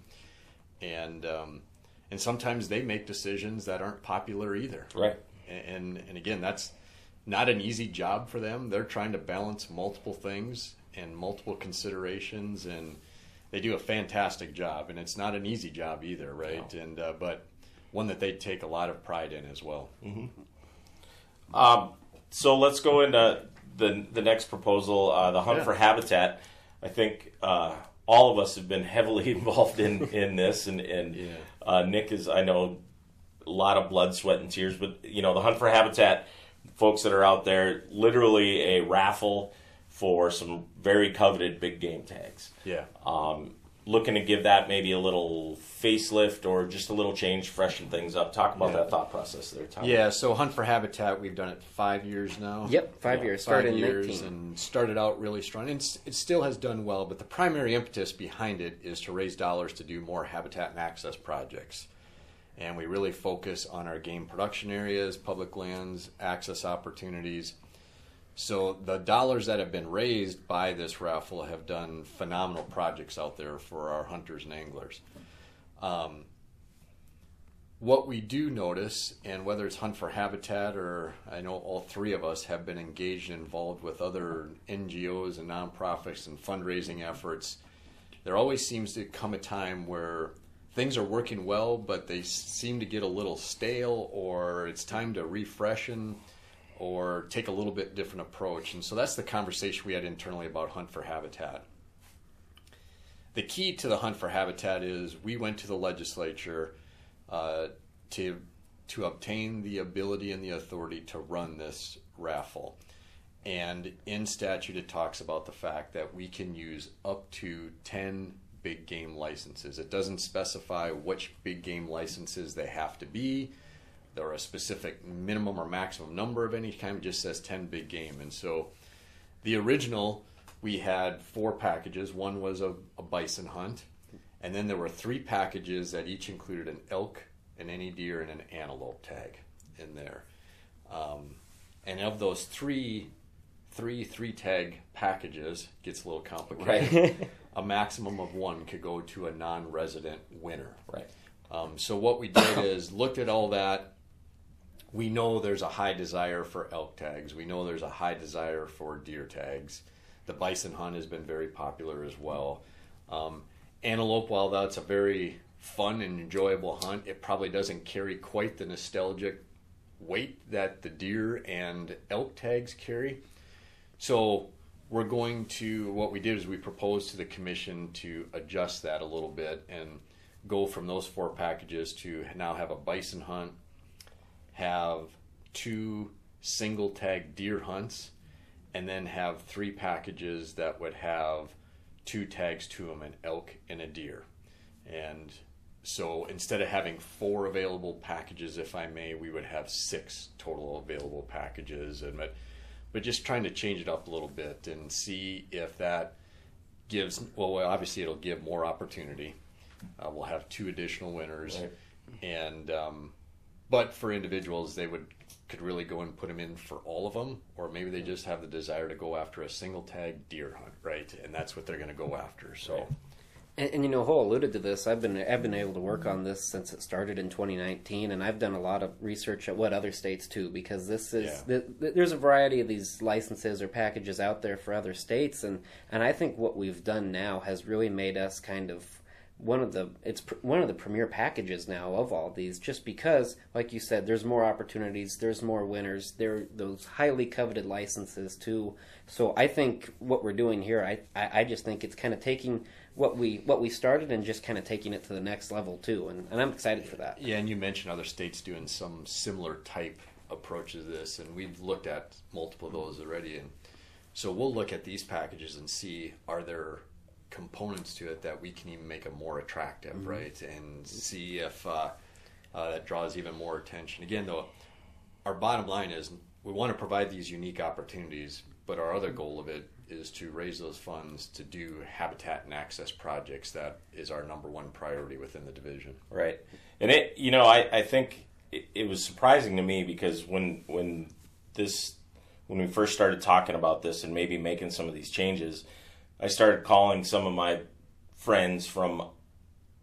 Right. And um, and sometimes they make decisions that aren't popular either. Right. And and again, that's not an easy job for them. They're trying to balance multiple things and multiple considerations, and they do a fantastic job. And it's not an easy job either, right? No. And uh, but one that they take a lot of pride in as well. Mm-hmm. Um, so let's go into the the next proposal, uh, the hunt yeah. for habitat. I think uh, all of us have been heavily involved in in this, and and yeah. uh, Nick is I know a lot of blood, sweat, and tears. But you know, the hunt for habitat, folks that are out there, literally a raffle for some very coveted big game tags. Yeah. Um, looking to give that maybe a little facelift or just a little change, freshen things up. Talk about yeah. that thought process there, Tom. Yeah, so Hunt for Habitat, we've done it five years now. Yep, five yeah, years. Started five years and started out really strong. And it still has done well, but the primary impetus behind it is to raise dollars to do more habitat and access projects. And we really focus on our game production areas, public lands, access opportunities – so the dollars that have been raised by this raffle have done phenomenal projects out there for our hunters and anglers. Um, what we do notice, and whether it's Hunt for Habitat or I know all three of us have been engaged and involved with other NGOs and nonprofits and fundraising efforts, there always seems to come a time where things are working well, but they seem to get a little stale or it's time to refresh and or take a little bit different approach. And so that's the conversation we had internally about Hunt for Habitat. The key to the Hunt for Habitat is we went to the legislature uh, to to obtain the ability and the authority to run this raffle. And in statute, it talks about the fact that we can use up to 10 big game licenses. It doesn't specify which big game licenses they have to be or a specific minimum or maximum number of any kind. It just says 10 big game. And so the original, we had four packages. One was a, a bison hunt. And then there were three packages that each included an elk, an any deer, and an antelope tag in there. Um, and of those three, three three tag packages gets a little complicated. Right. a maximum of one could go to a non-resident winner. Right. Um, so what we did is looked at all that, we know there's a high desire for elk tags. We know there's a high desire for deer tags. The bison hunt has been very popular as well. Um, antelope, while that's a very fun and enjoyable hunt, it probably doesn't carry quite the nostalgic weight that the deer and elk tags carry. So we're going to what we did is we proposed to the commission to adjust that a little bit and go from those four packages to now have a bison hunt have two single tag deer hunts, and then have three packages that would have two tags to them an elk and a deer. And so instead of having four available packages, if I may, we would have six total available packages. And but, but just trying to change it up a little bit and see if that gives. Well, obviously it'll give more opportunity. Uh, we'll have two additional winners, right. and um, but for individuals, they would could really go and put them in for all of them, or maybe they just have the desire to go after a single tag deer hunt, right? And that's what they're going to go after. So. And, and, you know, Hull alluded to this. I've been I've been able to work on this since it started in 2019, and I've done a lot of research at what other states too, because this is yeah. the, there's a variety of these licenses or packages out there for other states, and and I think what we've done now has really made us kind of one of the it's pr- one of the premier packages now of all these just because like you said there's more opportunities there's more winners there those highly coveted licenses too. So i think what we're doing here i i, I just think it's kind of taking what we what we started and just kind of taking it to the next level too and, and i'm excited for that. Yeah and you mentioned other states doing some similar type approach to this and we've looked at multiple of those already and so we'll look at these packages and see are there components to it that we can even make it more attractive, mm-hmm. right? And see if uh, uh, that draws even more attention. Again, though, our bottom line is we want to provide these unique opportunities, but our other goal of it is to raise those funds to do habitat and access projects. That is our number one priority within the division. Right, and it, you know, I, I think it, it was surprising to me because when when this when we first started talking about this and maybe making some of these changes, I started calling some of my friends from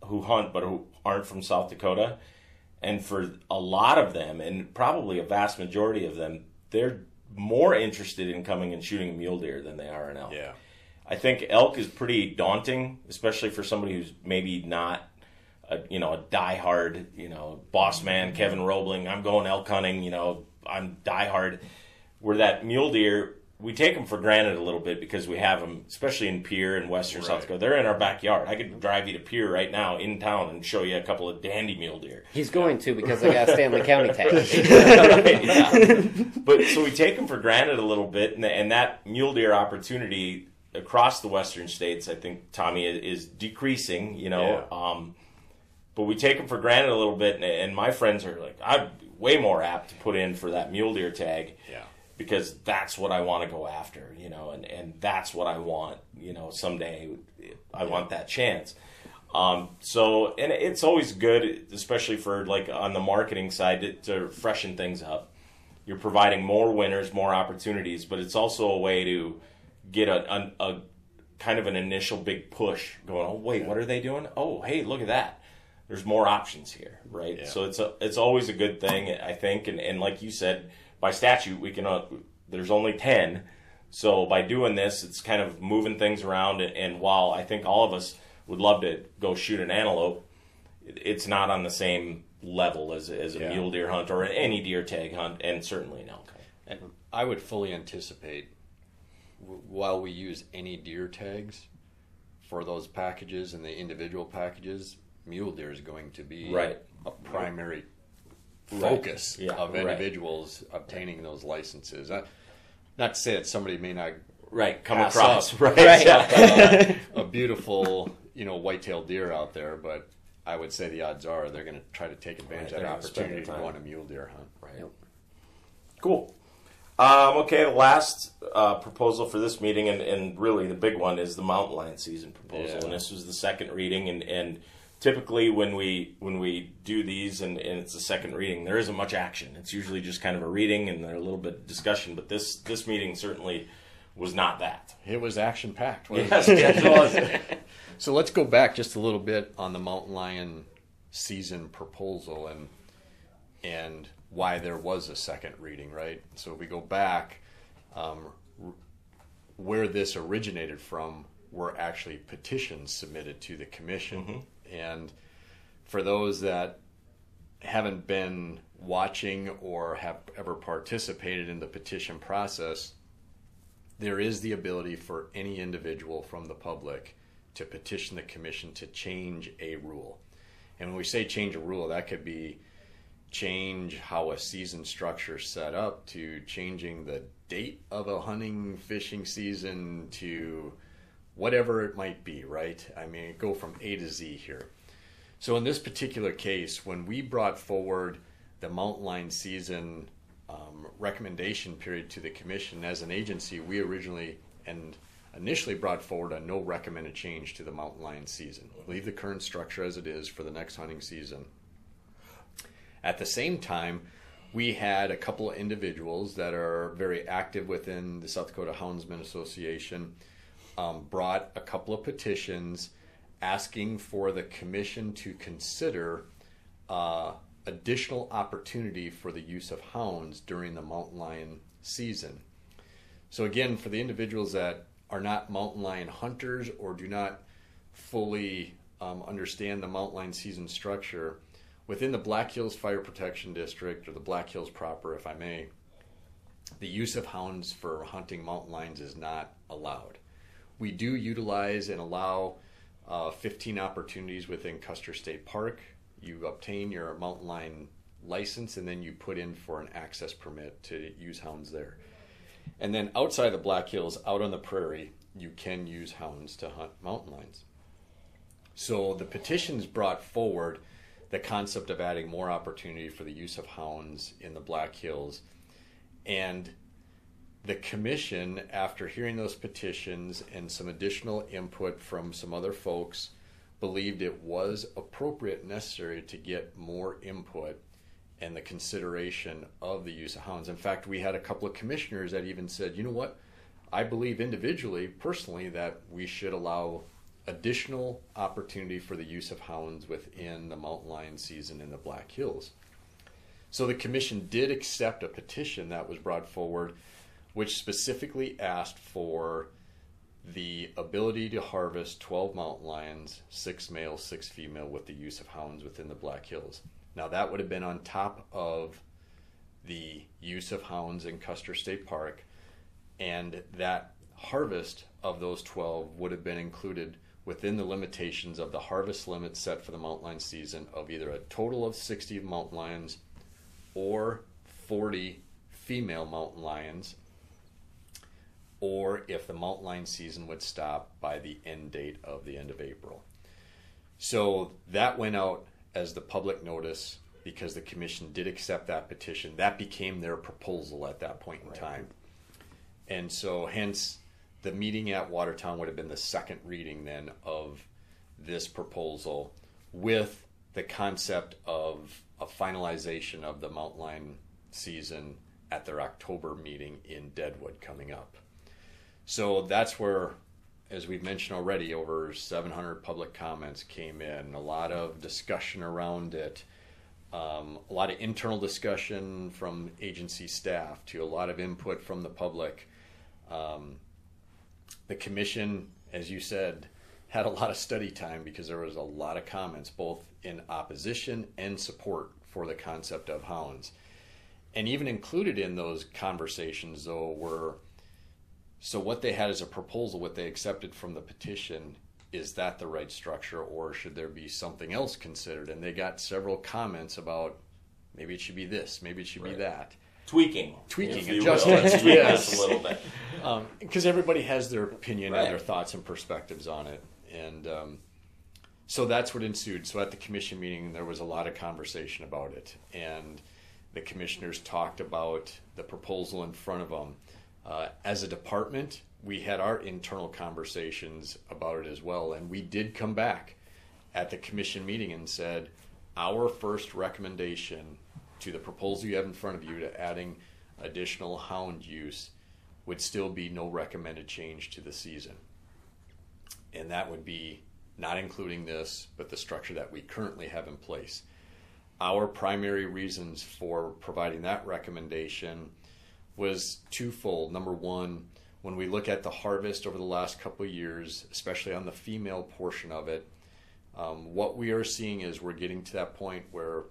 who hunt but who aren't from South Dakota. And for a lot of them, and probably a vast majority of them, they're more interested in coming and shooting a mule deer than they are an elk. Yeah. I think elk is pretty daunting, especially for somebody who's maybe not a you know a diehard you know boss man Kevin Robling. I'm going elk hunting. You know I'm diehard. Where that mule deer, we take them for granted a little bit because we have them, especially in Pierre and Western right. South Dakota. They're in our backyard. I could drive you to Pierre right now in town and show you a couple of dandy mule deer. He's going to because I got Stanley County tag. right, yeah. But so we take them for granted a little bit, and, and that mule deer opportunity across the western states, I think Tommy is decreasing. You know. Yeah. Um, but we take them for granted a little bit, and, and my friends are like, I'm way more apt to put in for that mule deer tag. Yeah. Because that's what I want to go after, you know, and, and that's what I want, you know, someday I want that chance. Um, so, and it's always good, especially for like on the marketing side, to, to freshen things up. You're providing more winners, more opportunities, but it's also a way to get a, a, a kind of an initial big push going, oh, wait, yeah. what are they doing? Oh, hey, look at that there's more options here, right? Yeah. So it's a, it's always a good thing, I think. And, and like you said, by statute, we can uh, there's only ten. So by doing this, it's kind of moving things around. And, and while I think all of us would love to go shoot an antelope, it's not on the same level as, as a yeah. mule deer hunt or any deer tag hunt, and certainly an elk. And I would fully anticipate while we use any deer tags for those packages and the individual packages, mule deer is going to be right. a primary focus right. yeah, of individuals right. obtaining those licenses. Not, not to say that somebody may not right come across up, right, right. uh, a beautiful you know white-tailed deer out there, but I would say the odds are they're going to try to take advantage of that opportunity to go on a mule deer hunt. Right. Yep. Cool. Um, okay, the last uh, proposal for this meeting, and, and really the big one, is the mountain lion season proposal. Yeah. And this was the second reading, and, and typically when we when we do these and, and it's a second reading there isn't much action. It's usually just kind of a reading and a little bit of discussion but this this meeting certainly was not that. It was action packed yes, it? was. So let's go back just a little bit on the mountain lion season proposal and and why there was a second reading right? So if we go back um, where this originated from were actually petitions submitted to the commission. Mm-hmm and for those that haven't been watching or have ever participated in the petition process, there is the ability for any individual from the public to petition the commission to change a rule. And when we say change a rule, that could be change how a season structure set up to changing the date of a hunting fishing season to whatever it might be, right? I mean, go from A to Z here. So in this particular case, when we brought forward the mountain lion season um, recommendation period to the commission as an agency, we originally and initially brought forward a no recommended change to the mountain lion season. Leave the current structure as it is for the next hunting season. At the same time, we had a couple of individuals that are very active within the South Dakota Houndsman Association um, brought a couple of petitions asking for the commission to consider uh, additional opportunity for the use of hounds during the mountain lion season. So, again, for the individuals that are not mountain lion hunters or do not fully um, understand the mountain lion season structure, within the Black Hills Fire Protection District, or the Black Hills proper, if I may, the use of hounds for hunting mountain lions is not allowed we do utilize and allow uh, 15 opportunities within Custer State Park. You obtain your mountain lion license and then you put in for an access permit to use hounds there. And then outside the Black Hills, out on the prairie, you can use hounds to hunt mountain lions. So the petitions brought forward the concept of adding more opportunity for the use of hounds in the Black Hills. And the commission, after hearing those petitions and some additional input from some other folks, believed it was appropriate and necessary to get more input and the consideration of the use of hounds. In fact, we had a couple of commissioners that even said, you know what, I believe individually, personally, that we should allow additional opportunity for the use of hounds within the mountain lion season in the Black Hills. So the commission did accept a petition that was brought forward, which specifically asked for the ability to harvest 12 mountain lions, six male, six female, with the use of hounds within the Black Hills. Now, that would have been on top of the use of hounds in Custer State Park, and that harvest of those 12 would have been included within the limitations of the harvest limit set for the mountain lion season of either a total of 60 mountain lions or 40 female mountain lions, or if the mountain lion season would stop by the end date of the end of April. So that went out as the public notice because the commission did accept that petition. That became their proposal at that point in right. time. And so, hence, the meeting at Watertown would have been the second reading then of this proposal with the concept of a finalization of the Mount Lion season at their October meeting in Deadwood coming up. So that's where, as we've mentioned already, over 700 public comments came in, a lot of discussion around it, um, a lot of internal discussion from agency staff to a lot of input from the public. Um, the commission, as you said, had a lot of study time because there was a lot of comments, both in opposition and support for the concept of hounds. And even included in those conversations, though, were so what they had as a proposal, what they accepted from the petition, is that the right structure or should there be something else considered? And they got several comments about maybe it should be this, maybe it should right. be that tweaking, tweaking, adjusting, yes, a little bit, because um, everybody has their opinion right. and their thoughts and perspectives on it, and um, so that's what ensued. So at the commission meeting, there was a lot of conversation about it, and the commissioners talked about the proposal in front of them. Uh, as a department, we had our internal conversations about it as well, and we did come back at the commission meeting and said our first recommendation to the proposal you have in front of you to adding additional hound use would still be no recommended change to the season. And that would be not including this, but the structure that we currently have in place. Our primary reasons for providing that recommendation was twofold. Number one, when we look at the harvest over the last couple years, especially on the female portion of it, um, what we are seeing is we're getting to that point where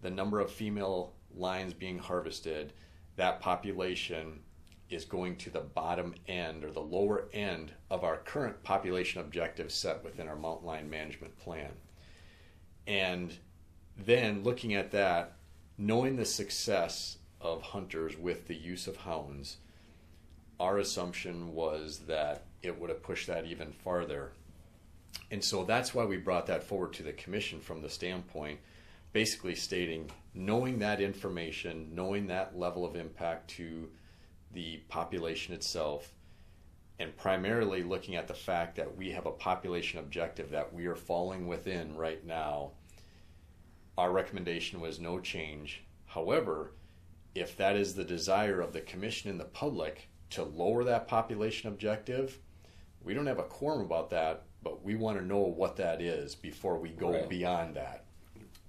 the number of female lines being harvested, that population is going to the bottom end or the lower end of our current population objective set within our mountain lion management plan. And then looking at that, knowing the success of hunters with the use of hounds, our assumption was that it would have pushed that even farther. And so that's why we brought that forward to the commission from the standpoint basically stating knowing that information, knowing that level of impact to the population itself, and primarily looking at the fact that we have a population objective that we are falling within right now, our recommendation was no change. However, if that is the desire of the commission and the public to lower that population objective, we don't have a quorum about that, but we want to know what that is before we go right. beyond that.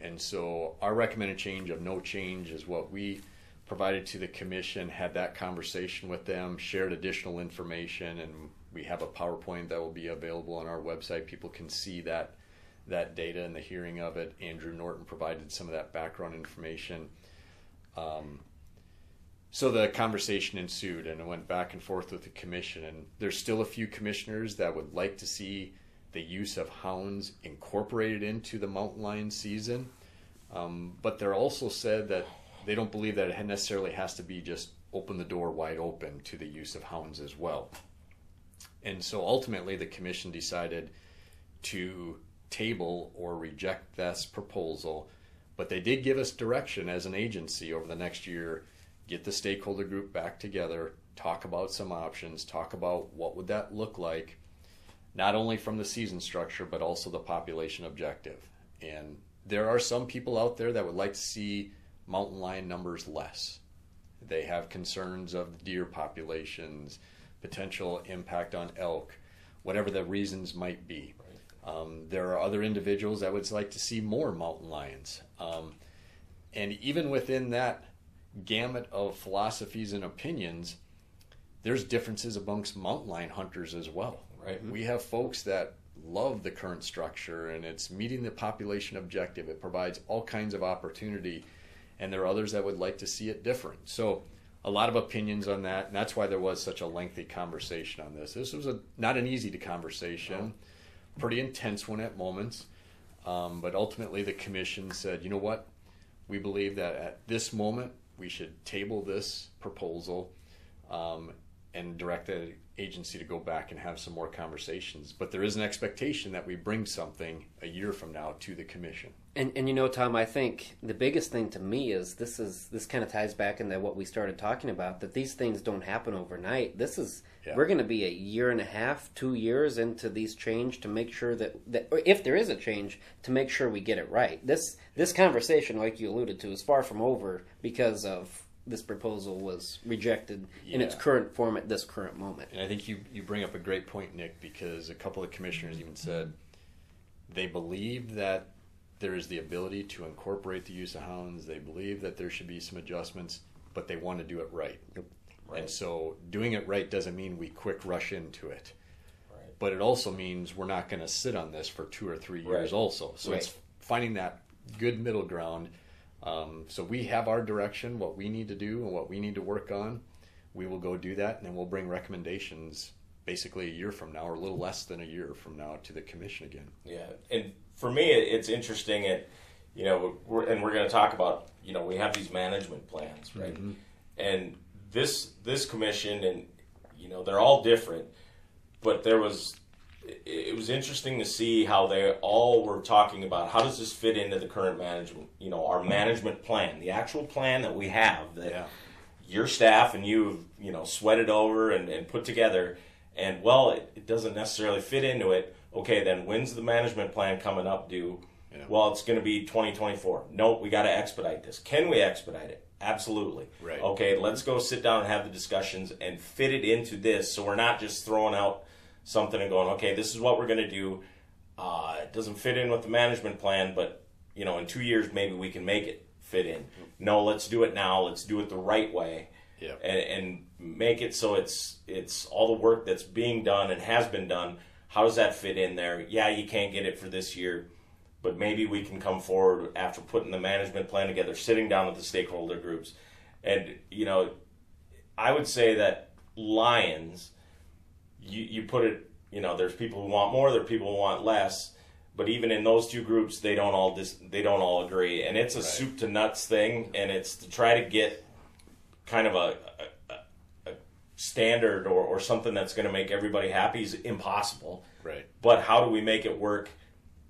And so our recommended change of no change is what we provided to the commission, had that conversation with them, shared additional information, and we have a PowerPoint that will be available on our website. People can see that that data and the hearing of it. Andrew Norton provided some of that background information. Um, so the conversation ensued and it went back and forth with the commission. And there's still a few commissioners that would like to see the use of hounds incorporated into the mountain lion season. Um, but they're also said that they don't believe that it necessarily has to be just open the door wide open to the use of hounds as well. and so ultimately, the commission decided to table or reject this proposal, but they did give us direction as an agency over the next year. Get the stakeholder group back together, talk about some options, talk about what would that look like, not only from the season structure but also the population objective. And there are some people out there that would like to see mountain lion numbers less. They have concerns of deer populations, potential impact on elk, whatever the reasons might be. Um, there are other individuals that would like to see more mountain lions. Um, and even within that gamut of philosophies and opinions, there's differences amongst mountain lion hunters as well. Right? Mm-hmm. We have folks that love the current structure and it's meeting the population objective. It provides all kinds of opportunity, and there are others that would like to see it different. So, a lot of opinions on that, and that's why there was such a lengthy conversation on this. This was a not an easy conversation, pretty intense one at moments, um, but ultimately the commission said, you know what, we believe that at this moment we should table this proposal um, and direct the agency to go back and have some more conversations. But there is an expectation that we bring something a year from now to the commission. And and you know, Tom, I think the biggest thing to me is this is this kind of ties back into what we started talking about that these things don't happen overnight. This is yeah. we're going to be a year and a half, two years into these change to make sure that that if there is a change to make sure we get it right. This this conversation, like you alluded to, is far from over because of this proposal was rejected yeah. in its current form at this current moment. And I think you, you bring up a great point, Nick, because a couple of commissioners even said they believe that there is the ability to incorporate the use of hounds. They believe that there should be some adjustments, but they want to do it right. Yep. right. And so doing it right doesn't mean we quick rush into it. Right. But it also means we're not going to sit on this for two or three years, right. also. So it's finding that good middle ground um, so we have our direction, what we need to do and what we need to work on. We will go do that, and then we'll bring recommendations basically a year from now, or a little less than a year from now, to the commission again. Yeah, and for me, it's interesting. It, you know, we're, and we're going to talk about, you know, we have these management plans, right? Mm-hmm. And this this commission, and you know, they're all different, but there was it was interesting to see how they all were talking about how does this fit into the current management, you know, our management plan, the actual plan that we have that yeah. your staff and you have, you know, sweated over and, and put together. And well, it, it, doesn't necessarily fit into it. Okay, then when's the management plan coming up due? Yeah. Well, it's going to be 2024. Nope, we got to expedite this. Can we expedite it? Absolutely. Right. Okay, let's go sit down and have the discussions and fit it into this so we're not just throwing out something and going, okay, this is what we're going to do. Uh, it doesn't fit in with the management plan, but you know, in two years maybe we can make it fit in. No, let's do it now. Let's do it the right way, and, and make it so it's it's all the work that's being done and has been done. How does that fit in there? Yeah, you can't get it for this year, but maybe we can come forward after putting the management plan together, sitting down with the stakeholder groups, and you know, I would say that Lions you, you put it, you know, there's people who want more, there are people who want less. But even in those two groups, they don't all dis- they don't all agree, and it's a right. soup to nuts thing, and it's to try to get kind of a, a, a standard or, or something that's going to make everybody happy is impossible. Right. But how do we make it work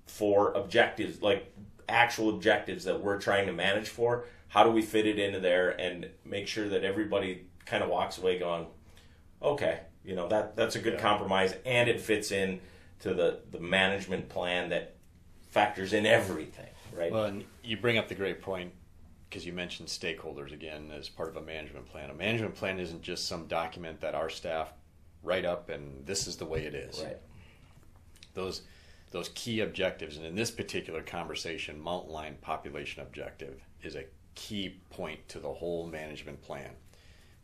for objectives, like actual objectives that we're trying to manage for? How do we fit it into there and make sure that everybody kind of walks away going, okay, you know that that's a good yeah. compromise, and it fits in to the the management plan that factors in everything, right? Well, and you bring up the great point because you mentioned stakeholders again as part of a management plan. A management plan isn't just some document that our staff write up and this is the way it is. Right. Those those key objectives, and in this particular conversation, mountain lion population objective is a key point to the whole management plan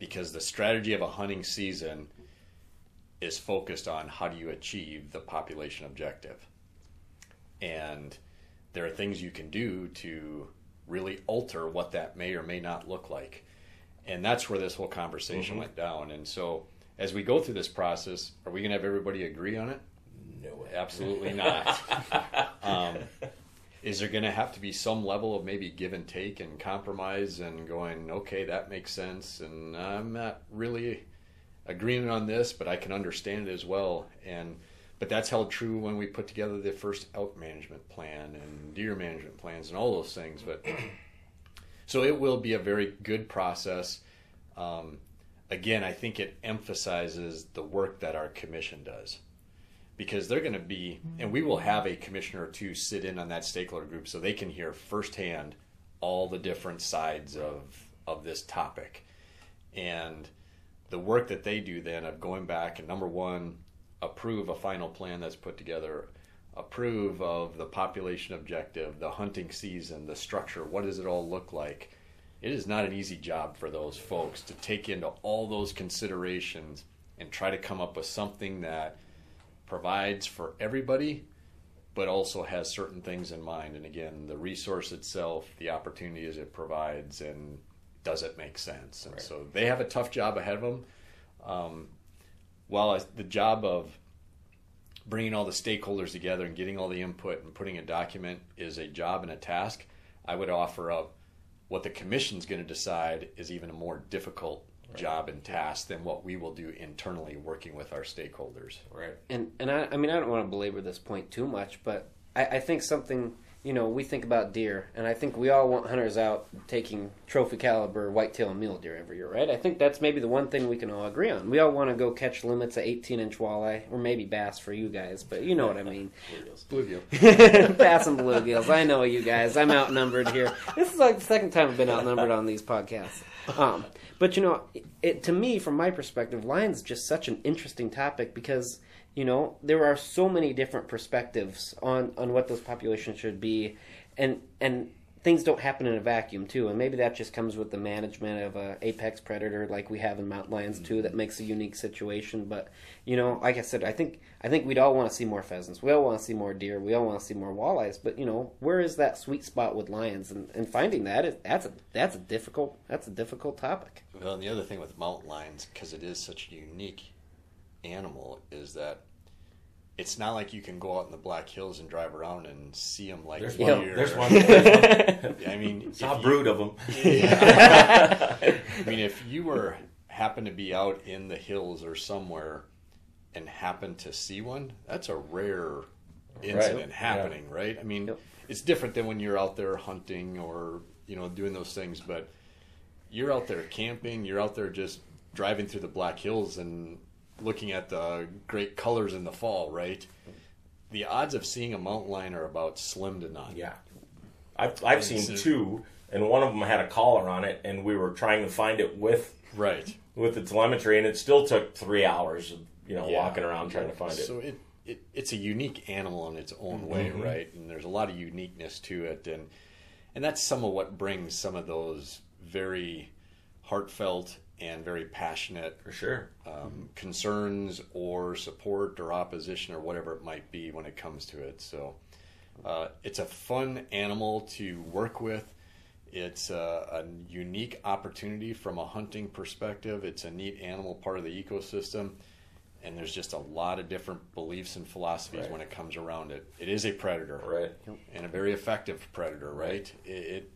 because the strategy of a hunting season is focused on how do you achieve the population objective. And there are things you can do to really alter what that may or may not look like. And that's where this whole conversation mm-hmm. went down. And so as we go through this process, are we going to have everybody agree on it? No, absolutely not. um, is there going to have to be some level of maybe give and take and compromise and going, okay, that makes sense, and I'm not really agreement on this, but I can understand it as well. And but that's held true when we put together the first elk management plan and deer management plans and all those things. But so it will be a very good process. Um, again, I think it emphasizes the work that our commission does because they're going to be, and we will have a commissioner or two sit in on that stakeholder group so they can hear firsthand all the different sides of of this topic and the work that they do then of going back and number one approve a final plan that's put together approve of the population objective the hunting season the structure what does it all look like? It is not an easy job for those folks to take into all those considerations and try to come up with something that provides for everybody but also has certain things in mind. And again the resource itself the opportunities it provides and does it make sense and right. so they have a tough job ahead of them um, while I, the job of bringing all the stakeholders together and getting all the input and putting a document is a job and a task i would offer up what the commission's going to decide is even a more difficult right. job and task than what we will do internally working with our stakeholders. Right. And and I, I mean I don't want to belabor this point too much, but I, I think something you know, we think about deer, and I think we all want hunters out taking trophy caliber whitetail and mule deer every year, right? I think that's maybe the one thing we can all agree on. We all want to go catch limits at 18 inch walleye, or maybe bass for you guys, but you know what I mean. Bluegill. bass and bluegills. I know you guys. I'm outnumbered here. This is like the second time I've been outnumbered on these podcasts. Um, but you know, it, to me, from my perspective, lion's just such an interesting topic because you know there are so many different perspectives on on what those populations should be and and things don't happen in a vacuum too and maybe that just comes with the management of a apex predator like we have in mountain lions too that makes a unique situation but you know like i said i think i think we'd all want to see more pheasants we all want to see more deer we all want to see more walleyes but you know where is that sweet spot with lions? And, and finding that is that's a that's a difficult that's a difficult topic. Well and the other thing with mountain lions because it is such a unique animal is that it's not like you can go out in the Black Hills and drive around and see them like there's one. There's one. There's one. I mean, it's not brood of them. Yeah. I mean, if you were happen to be out in the hills or somewhere and happen to see one, that's a rare incident right. happening, yeah. right? I mean, yep. it's different than when you're out there hunting or you know doing those things, but you're out there camping, you're out there just driving through the Black Hills and looking at the great colors in the fall, right? The odds of seeing a mountain lion are about slim to none. Yeah, I've I've seen two, and one of them had a collar on it, and we were trying to find it with right with the telemetry, and it still took three hours, of, you know, yeah. walking around trying to find it. So it, it it's a unique animal in its own way, mm-hmm. right? And there's a lot of uniqueness to it, and and that's some of what brings some of those very heartfelt and very passionate for sure um, concerns or support or opposition or whatever it might be when it comes to it. So uh, it's a fun animal to work with. It's a, a, unique opportunity from a hunting perspective. It's a neat animal, part of the ecosystem, and there's just a lot of different beliefs and philosophies right. when it comes around it. It is a predator, right, and a very effective predator, right? It, it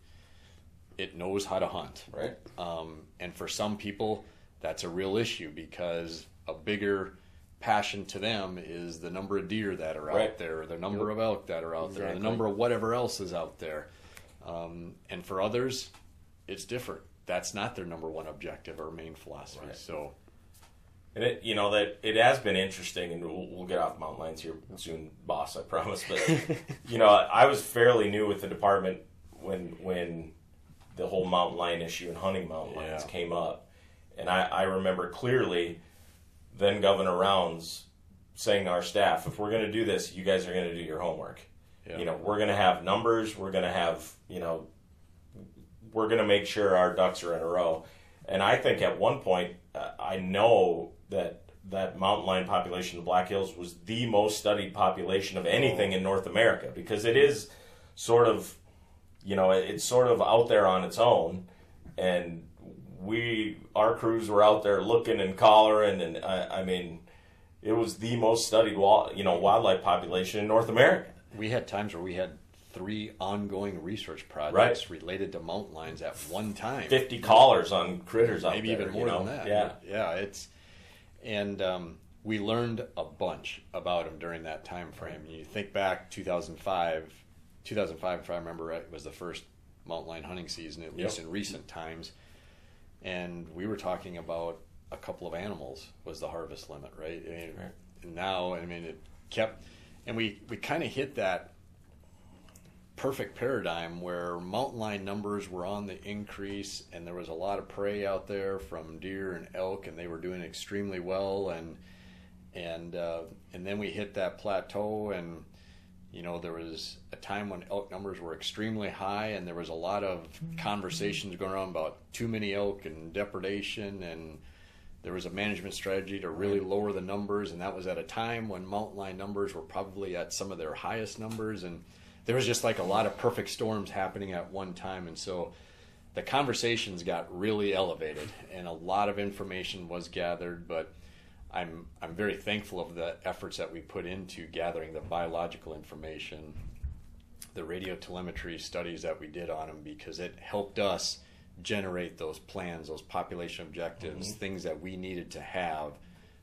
it knows how to hunt. Right. Um, and for some people, that's a real issue because a bigger passion to them is the number of deer that are right. out there, or the number yep. of elk that are out exactly. there, the number of whatever else is out there. Um, and for others, it's different. That's not their number one objective or main philosophy. Right. So. And it, you know that it has been interesting, and we'll, we'll get off mountain lions here soon, boss. I promise. But you know, I was fairly new with the department when when the whole mountain lion issue and hunting mountain lions yeah. came up. And I, I remember clearly then Governor Rounds saying to our staff, if we're going to do this, you guys are going to do your homework. Yeah. You know, we're going to have numbers, we're going to have, you know, we're going to make sure our ducks are in a row. And I think at one point, uh, I know that that mountain lion population in the Black Hills was the most studied population of anything oh. in North America because it is sort of you know, it's sort of out there on its own, and we our crews were out there looking and collaring, and I, I mean, it was the most studied you know wildlife population in North America. We had times where we had three ongoing research projects right. related to mountain lions at one time. Fifty collars on critters, maybe there, even more you know? than that. Yeah, yeah, it's and um, we learned a bunch about them during that time frame. You think back 2005, 2005, if I remember right, was the first mountain lion hunting season, at least in recent times. And we were talking about a couple of animals was the harvest limit, right? I mean, right. Now, I mean, it kept, and we we kind of hit that perfect paradigm where mountain lion numbers were on the increase and there was a lot of prey out there from deer and elk and they were doing extremely well and and uh, and then we hit that plateau and you know there was a time when elk numbers were extremely high and there was a lot of conversations going on about too many elk and depredation and there was a management strategy to really lower the numbers. And that was at a time when mountain lion numbers were probably at some of their highest numbers. And there was just like a lot of perfect storms happening at one time, and so the conversations got really elevated, and a lot of information was gathered. But I'm I'm very thankful of the efforts that we put into gathering the biological information, the radio telemetry studies that we did on them, because it helped us generate those plans, those population objectives, mm-hmm. things that we needed to have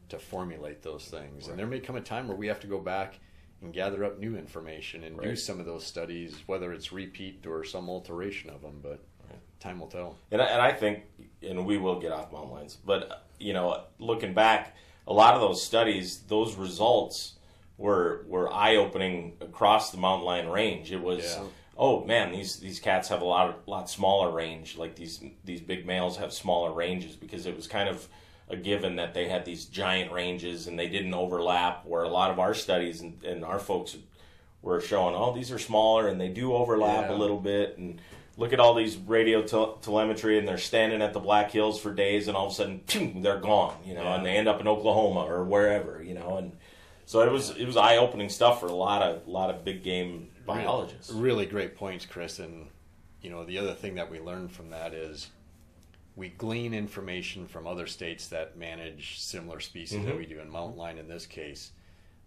to formulate those things. Right. And there may come a time where we have to go back and gather up new information and right. do some of those studies, whether it's repeat or some alteration of them. But right. time will tell. And I, and I think, and we will get off mountain lions. but you know, looking back, a lot of those studies, those results were were eye opening across the mountain lion range. It was. Yeah. Oh man, these, these cats have a lot of, lot smaller range. Like these these big males have smaller ranges because it was kind of a given that they had these giant ranges and they didn't overlap. Where a lot of our studies and, and our folks were showing, oh, these are smaller and they do overlap yeah. a little bit. And look at all these radio te- telemetry and they're standing at the Black Hills for days and all of a sudden, they're gone. You know, yeah. and they end up in Oklahoma or wherever. You know, and so it was it was eye opening stuff for a lot of a lot of big game biologists. Really, really great points, Chris. And you know, the other thing that we learned from that is we glean information from other states that manage similar species mm-hmm. that we do in mountain lion in this case.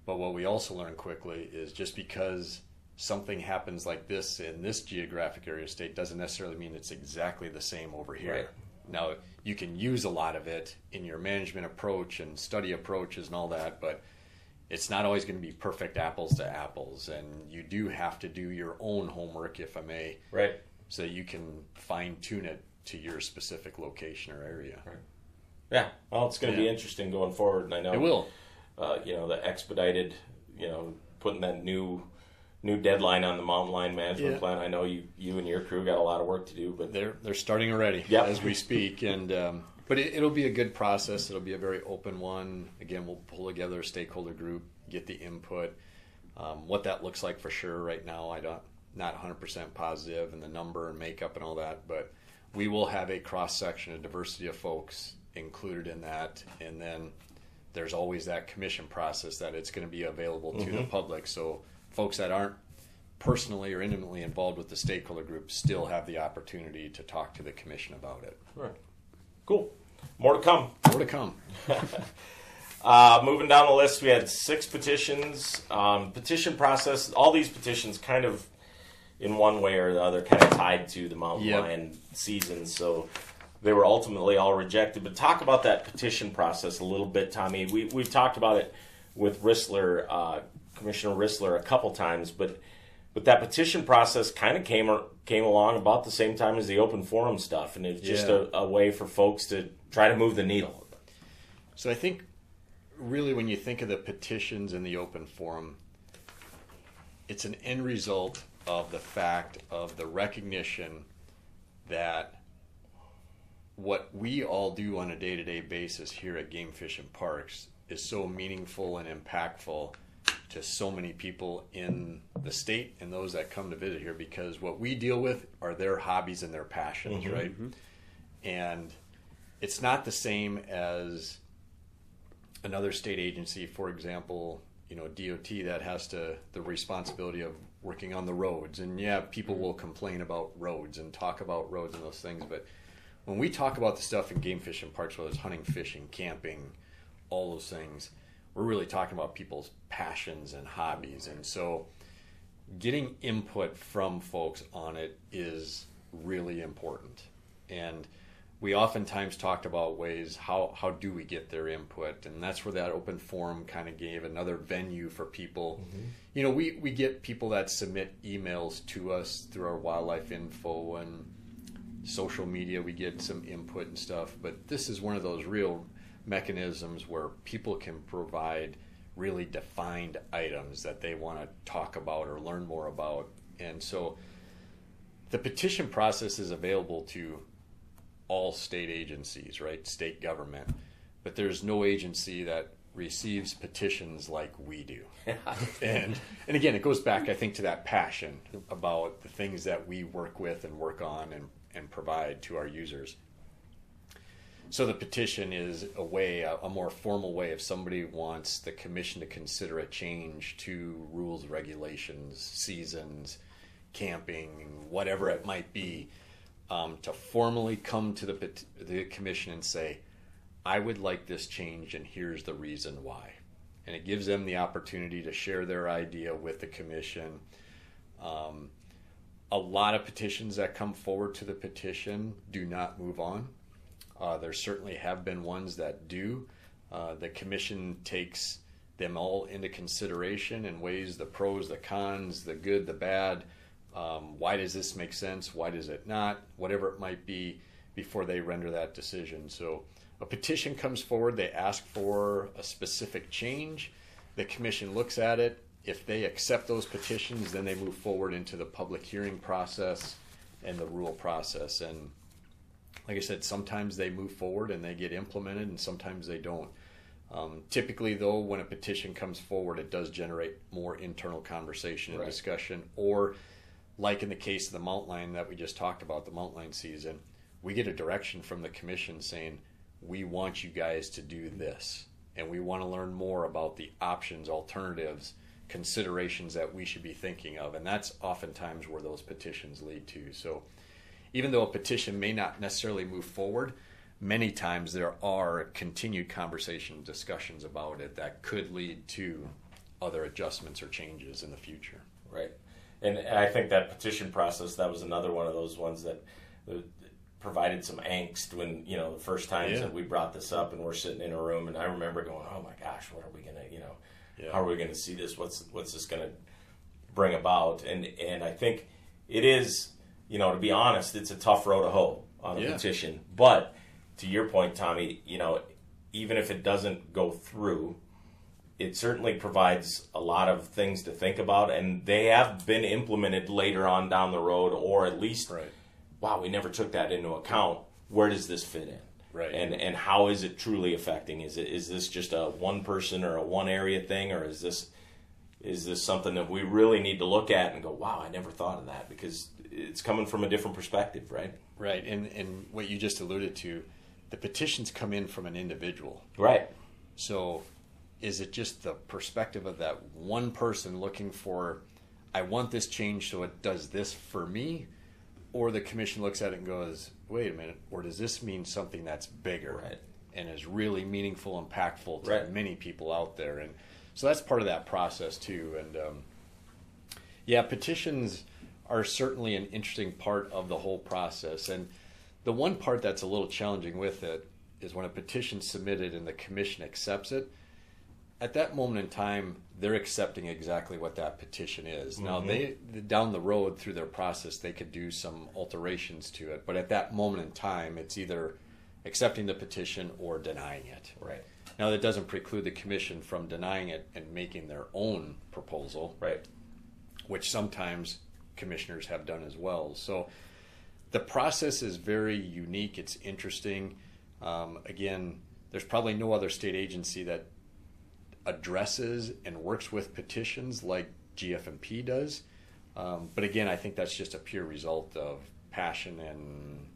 But what we also learn quickly is just because something happens like this in this geographic area of state doesn't necessarily mean it's exactly the same over here. Right. Now, you can use a lot of it in your management approach and study approaches and all that, but it's not always going to be perfect apples to apples. And you do have to do your own homework, if I may. Right. So you can fine tune it to your specific location or area. Right. Yeah. Well, it's going to yeah. be interesting going forward, and I know it will. Uh, you know, the expedited, you know, putting that new new deadline on the mountain lion management yeah. plan. I know you you and your crew got a lot of work to do, but they're they're starting already yep. as we speak, and. Um, but it, will be a good process. It'll be a very open one. Again, we'll pull together a stakeholder group, get the input. Um, what that looks like for sure right now, I don't not 100% positive, and the number and makeup and all that. But we will have a cross section, a diversity of folks included in that, and then there's always that commission process that it's going to be available to mm-hmm. the public. So folks that aren't personally or intimately involved with the stakeholder group still have the opportunity to talk to the commission about it. Right. Cool. More to come. More to come. uh, moving down the list, we had six petitions. Um, petition process. All these petitions kind of in one way or the other kind of tied to the mountain yep. lion season. So they were ultimately all rejected. But talk about that petition process a little bit, Tommy. We we've talked about it with Rissler, uh, Commissioner Rissler, a couple times, but but that petition process kind of came came along about the same time as the open forum stuff, and it's just yeah. a, a way for folks to try to move the needle. So I think really when you think of the petitions in the open forum, it's an end result of the fact of the recognition that what we all do on a day to day basis here at Game Fish and Parks is so meaningful and impactful to so many people in the state and those that come to visit here because what we deal with are their hobbies and their passions, mm-hmm. right? Mm-hmm. And it's not the same as another state agency, for example, you know, DOT that has to the responsibility of working on the roads. And yeah, people will complain about roads and talk about roads and those things. But when we talk about the stuff in Game Fish and Parks, whether it's hunting, fishing, camping, all those things, we're really talking about people's passions and hobbies. And so getting input from folks on it is really important. And we oftentimes talked about ways how how do we get their input, and that's where that open forum kind of gave another venue for people. Mm-hmm. You know, we we get people that submit emails to us through our wildlife info and social media. We get some input and stuff, but this is one of those real mechanisms where people can provide really defined items that they want to talk about or learn more about. And so the petition process is available to all state agencies, right? State government. But there's no agency that receives petitions like we do. and and again, it goes back I think to that passion about the things that we work with and work on and and provide to our users. So the petition is a way, a, a, more formal way, if somebody wants the commission to consider a change to rules, regulations, seasons, camping, whatever it might be, um, to formally come to the the commission and say, "I would like this change, and here's the reason why." And it gives them the opportunity to share their idea with the commission. Um, a lot of petitions that come forward to the petition do not move on uh, there certainly have been ones that do. Uh, the commission takes them all into consideration and weighs the pros, the cons, the good, the bad. Um, why does this make sense? Why does it not? Whatever it might be before they render that decision. So a petition comes forward, they ask for a specific change. The commission looks at it. If they accept those petitions, then they move forward into the public hearing process and the rule process. And like I said, sometimes they move forward and they get implemented, and sometimes they don't. Um, typically, though, when a petition comes forward, it does generate more internal conversation and right. discussion. Or, like in the case of the mountain lion that we just talked about, the mountain lion season, we get a direction from the commission saying, "We want you guys to do this, and we want to learn more about the options, alternatives." considerations that we should be thinking of and that's oftentimes where those petitions lead to so even though a petition may not necessarily move forward, many times there are continued conversation discussions about it that could lead to other adjustments or changes in the future. Right. And I think that petition process, that was another one of those ones that provided some angst when, you know, the first times yeah. that we brought this up and we're sitting in a room and I remember going, oh my gosh, what are we going to, you know, yeah. how are we going to see this? What's, what's this going to bring about? And, and I think it is, you know, to be honest, it's a tough row to hoe on a yeah. petition. But to your point, Tommy, you know, even if it doesn't go through, it certainly provides a lot of things to think about, and they have been implemented later on down the road, or at least, right. wow, we never took that into account. Where does this fit in? Right. And and how is it truly affecting? Is it is this just a one person or a one area thing, or is this is this something that we really need to look at and go, wow, I never thought of that because it's coming from a different perspective, right? Right, and and what you just alluded to, the petitions come in from an individual, right? So, is it just the perspective of that one person looking for, I want this change so it does this for me, or the commission looks at it and goes, wait a minute, or does this mean something that's bigger right. and is really meaningful, impactful to right. many people out there, and so that's part of that process too, and. Um, yeah, petitions are certainly an interesting part of the whole process. And the one part that's a little challenging with it is when a petition's submitted and the commission accepts it. At that moment in time, they're accepting exactly what that petition is. Mm-hmm. Now, they down the road through their process, they could do some alterations to it, but at that moment in time, it's either accepting the petition or denying it. Right. Now, that doesn't preclude the commission from denying it and making their own proposal. Right. Which sometimes commissioners have done as well. So the process is very unique. It's interesting. Um, again, there's probably no other state agency that addresses and works with petitions like GF&P does. Um, but again, I think that's just a pure result of passion and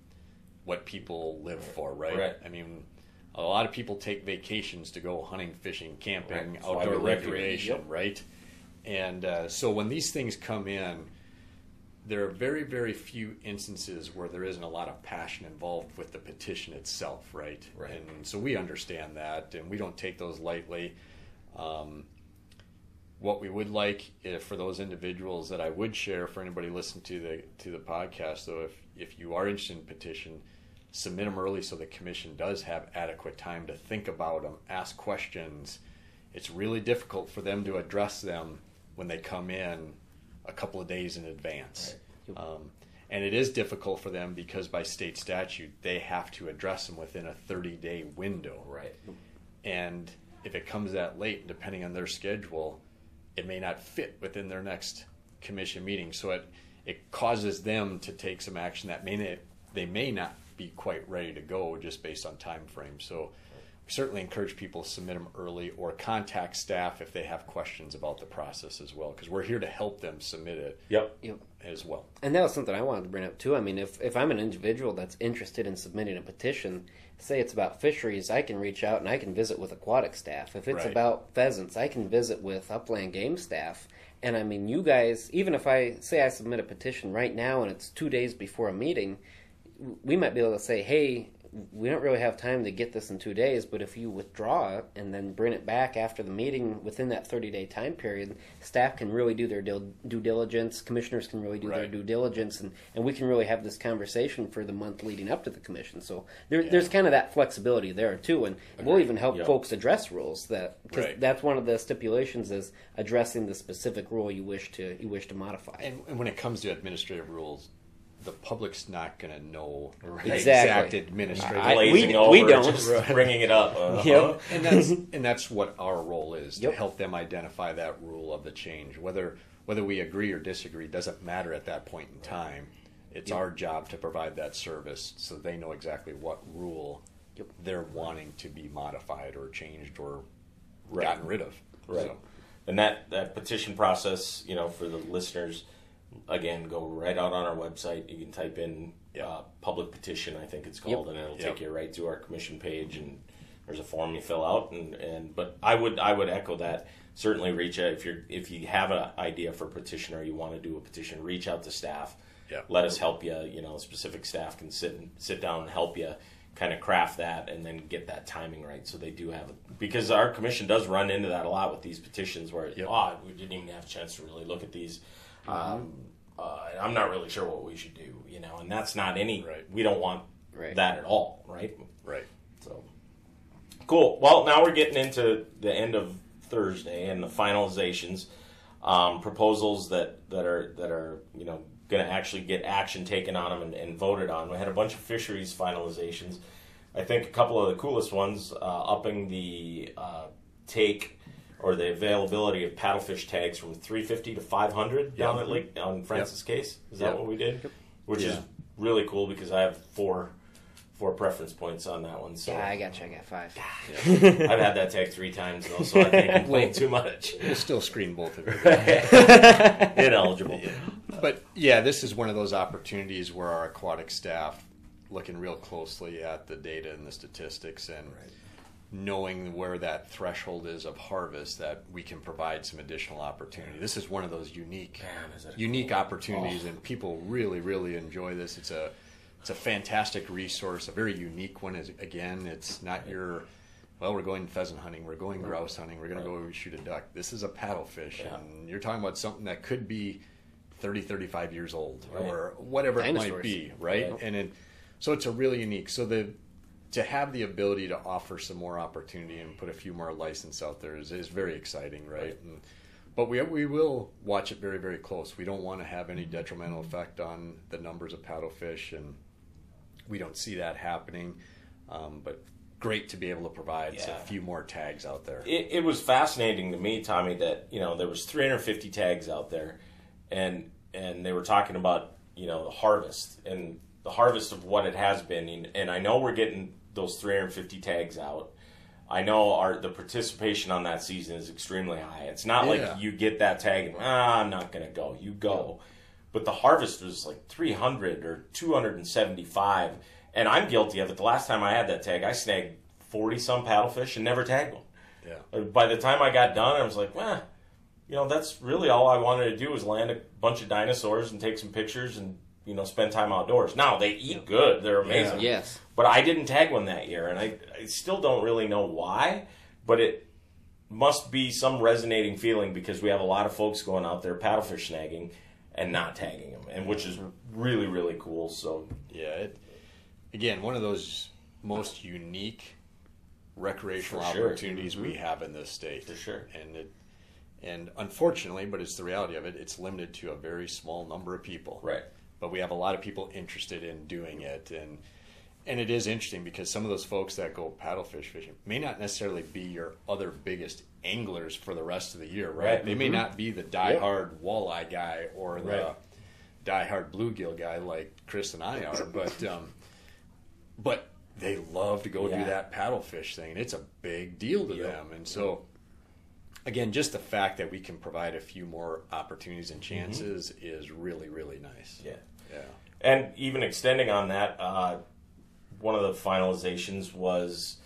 what people live for, right? right. I mean, a lot of people take vacations to go hunting, fishing, camping, right. outdoor recreation, yep. right? And uh, so when these things come in, there are very, very few instances where there isn't a lot of passion involved with the petition itself, right? Right. And so we understand that, and we don't take those lightly. Um, what we would like if, for those individuals that I would share for anybody listening to the to the podcast, though, if if you are interested in petition, submit them early so the commission does have adequate time to think about them, ask questions. It's really difficult for them to address them when they come in a couple of days in advance. Right. Um, and it is difficult for them because by state statute they have to address them within a 30 day window. Right. And if it comes that late, depending on their schedule, it may not fit within their next commission meeting. So it it causes them to take some action that may not, they may not be quite ready to go just based on time frame. So certainly encourage people to submit them early or contact staff if they have questions about the process as well because we're here to help them submit it. Yep. Yep. As well. And that was something I wanted to bring up too. I mean, if if I'm an individual that's interested in submitting a petition, say it's about fisheries, I can reach out and I can visit with aquatic staff. If it's right. about pheasants, I can visit with upland game staff. And I mean, you guys, even if I say I submit a petition right now and it's two days before a meeting, we might be able to say, hey, we don't really have time to get this in two days, but if you withdraw it and then bring it back after the meeting within that 30 day time period, staff can really do their due, diligence, commissioners can really do right. their due diligence, and, and we can really have this conversation for the month leading up to the commission. So there, there's kind of that flexibility there too, and we'll even help folks address rules that because right. that's one of the stipulations is addressing the specific rule you wish to you wish to modify. And, and when it comes to administrative rules, the public's not going to know the exact administrative. I, we, over, we don't bringing it up. Uh-huh. Yep. and that's and that's what our role is yep. to help them identify that rule of the change. Whether whether we agree or disagree doesn't matter at that point in time. It's yep. our job to provide that service so they know exactly what rule yep. they're wanting to be modified or changed or right. gotten rid of. Right. So. And that that petition process, you know, for the listeners again, go right out on our website. You can type in uh, public petition, I think it's called, yep. and it'll yep. take you right to our commission page. And there's a form you fill out. And, and but I would I would echo that. Certainly, reach out if you're if you have an idea for a petition or you want to do a petition. Reach out to staff. Yep. Let us help you. You know, specific staff can sit and sit down and help you kind of craft that and then get that timing right so they do have it because our commission does run into that a lot with these petitions where yep. oh we didn't even have a chance to really look at these um, uh, I'm not really sure what we should do, you know, and that's not any. Right. We don't want right. that at all, right? Right. So cool. Well, now we're getting into the end of Thursday and the finalizations, um, proposals that that are that are you know going to actually get action taken on them and, and, voted on. We had a bunch of fisheries finalizations. I think a couple of the coolest ones, uh, upping the uh, take or the availability of paddlefish tags from 350 to 500 down at Lake on Francis yep. Case. Is that yep. what we did? Which yeah. is really cool because I have four four preference points on that one. So yeah, I got you. I got five. Yeah. I've had that tag three times though, so I can't complain too much. We'll still screen both of you. Ineligible. Yeah. But yeah, this is one of those opportunities where our aquatic staff looking real closely at the data and the statistics and. Right knowing where that threshold is of harvest that we can provide some additional opportunity. This is one of those unique Man, unique cool? opportunities oh. and people really really enjoy this. It's a it's a fantastic resource, a very unique one is again, it's not your well, we're going pheasant hunting, we're going grouse hunting, we're going to go shoot a duck. This is a paddlefish yeah. and you're talking about something that could be 30 35 years old right. or whatever Dinosaurs. it might be, right? And it, so it's a really unique. So the to have the ability to offer some more opportunity and put a few more license out there is, is very exciting, right? right. And, but we, we will watch it very, very close. We don't want to have any detrimental effect on the numbers of paddlefish, and we don't see that happening. Um, but great to be able to provide yeah. a few more tags out there. It, it was fascinating to me, Tommy, that you know there was 350 tags out there, and and they were talking about you know the harvest and the harvest of what it has been, and, and I know we're getting those 350 tags out. I know our the participation on that season is extremely high. It's not yeah. like you get that tag and ah, I'm not gonna go. You go, but the harvest was like 300 or 275, and I'm guilty of it. The last time I had that tag, I snagged 40 some paddlefish and never tagged one. Yeah. By the time I got done, I was like, well, you know, that's really all I wanted to do was land a bunch of dinosaurs and take some pictures and you know spend time outdoors. Now they eat good; they're amazing. Yeah. Yes, but I didn't tag one that year, and I, I still don't really know why. But it must be some resonating feeling because we have a lot of folks going out there paddlefish snagging and not tagging them, and which is really really cool. So yeah, it, again, one of those most unique recreational sure. opportunities we mm-hmm. have in this state. For sure. And it, and unfortunately, but it's the reality of it, it's limited to a very small number of people. Right. But we have a lot of people interested in doing it and and it is interesting because some of those folks that go paddlefish fishing may not necessarily be your other biggest anglers for the rest of the year, right? Right. They may not be the diehard walleye guy or the Right. diehard bluegill guy like Chris and I are, but um, but they love to go Yeah. do that paddlefish thing. It's a big deal to Yep. them, and so again, just the fact that we can provide a few more opportunities and chances is really really nice. Yeah. yeah, And even extending on that, uh, one of the finalizations was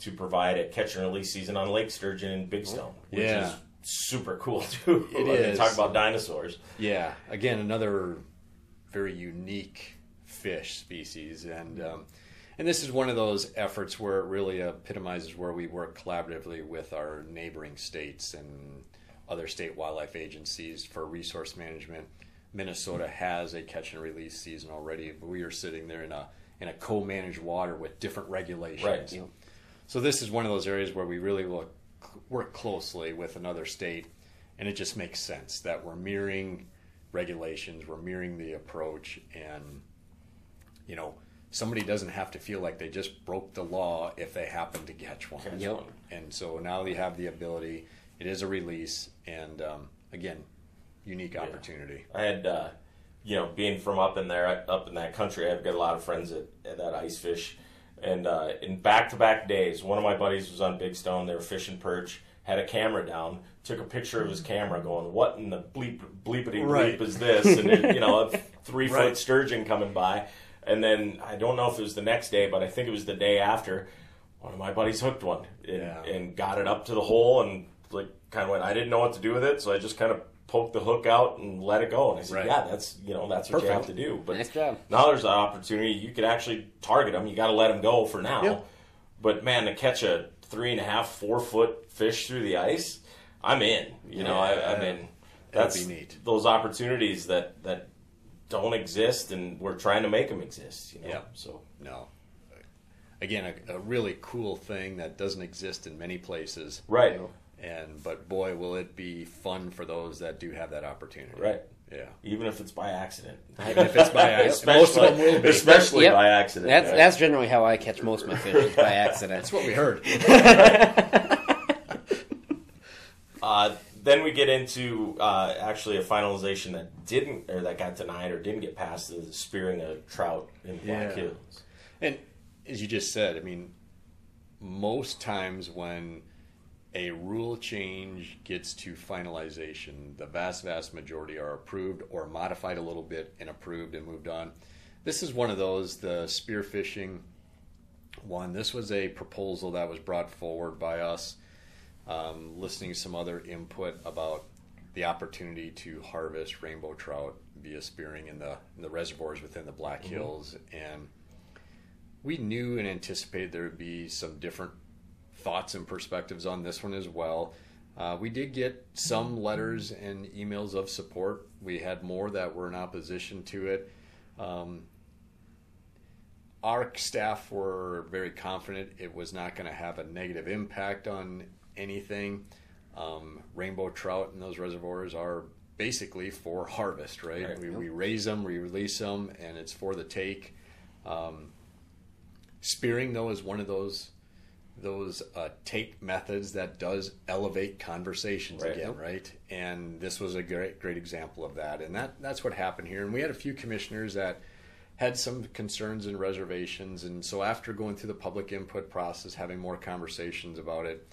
to provide a catch and release season on Lake Sturgeon and Big Stone, which Yeah. is super cool too. It I mean. Talk about dinosaurs. yeah. Again, another very unique fish species, and um, and this is one of those efforts where it really epitomizes where we work collaboratively with our neighboring states and other state wildlife agencies for resource management. Minnesota has a catch and release season already, we are sitting there in a in a co-managed water with different regulations. Right. Yep. So this is one of those areas where we really look work closely with another state, and it just makes sense that we're mirroring regulations, we're mirroring the approach, and you know somebody doesn't have to feel like they just broke the law if they happen to catch one. Catch Yep. one. And so now they have the ability. It is a release, and um, again, unique opportunity. I had, uh, you know, being from up in there, up in that country, I've got a lot of friends at, at that ice fish. And uh, in back to back days, one of my buddies was on Big Stone. They were fishing perch, had a camera down, took a picture of his camera, going, "What in the bleep bleepity bleep Right. is this?" And it, you know, a three foot Right. sturgeon coming by. And then I don't know if it was the next day, but I think it was the day after. One of my buddies hooked one and, Yeah. and got it up to the hole and like kind of went. I didn't know what to do with it, so I just kind of poked the hook out and let it go. And I said, Right. "Yeah, that's you know that's what you have to do." But Nice job. now there's an opportunity. You could actually target them. You got to let them go for now. Yep. But man, to catch a three and a half, four foot fish through the ice, I'm in. You know, I, I Yeah. mean, That'd that's be neat. those opportunities that that don't exist, and we're trying to make them exist. You know, Yeah. so No. Again, a, a really cool thing that doesn't exist in many places. right, And but boy, will it be fun for those that do have that opportunity. right. Yeah. Even if it's by accident. Even if it's by accident, most of them will be. especially Yep. by accident. That's right? that's generally how I catch most of my fish is by accident. That's what we heard. Uh, then we get into uh, actually a finalization that didn't, or that got denied, or didn't get past the spearing of trout in Black Yeah. Hills. And as you just said, I mean, most times when a rule change gets to finalization, the vast, vast majority are approved or modified a little bit and approved and moved on. This is one of those, the spearfishing one. This was a proposal that was brought forward by us, um, listening to some other input about the opportunity to harvest rainbow trout via spearing in the in the reservoirs within the Black Hills, and we knew and anticipated there would be some different thoughts and perspectives on this one as well. Uh, we did get some letters and emails of support. We had more that were in opposition to it. Um, our staff were very confident it was not going to have a negative impact on anything. Um, rainbow trout in those reservoirs are basically for harvest, right? Right. We, we raise them, we release them, and it's for the take. Um, spearing, though, is one of those those uh, take methods that does elevate conversations Right. again, right? And this was a great great example of that, and that that's what happened here. And we had a few commissioners that had some concerns and reservations, and so after going through the public input process, having more conversations about it,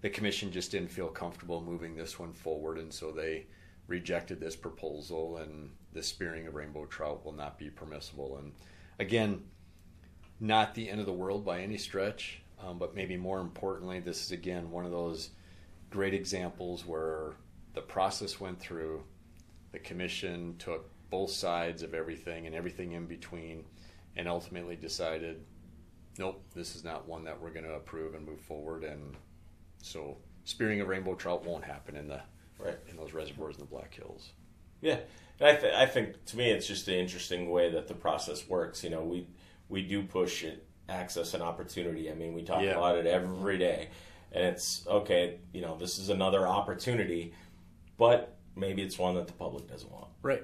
the commission just didn't feel comfortable moving this one forward, and so they rejected this proposal, and the spearing of rainbow trout will not be permissible. And again, not the end of the world by any stretch, um, but maybe more importantly, this is again one of those great examples where the process went through, the commission took both sides of everything and everything in between, and ultimately decided, nope, this is not one that we're going to approve and move forward. And so, spearing of rainbow trout won't happen in the Right. in those reservoirs in the Black Hills. Yeah, and I, th- I think to me it's just an interesting way that the process works. You know, we we do push it, access and opportunity. I mean, we talk Yeah. about it every day, and it's okay. You know, this is another opportunity, but maybe it's one that the public doesn't want. Right.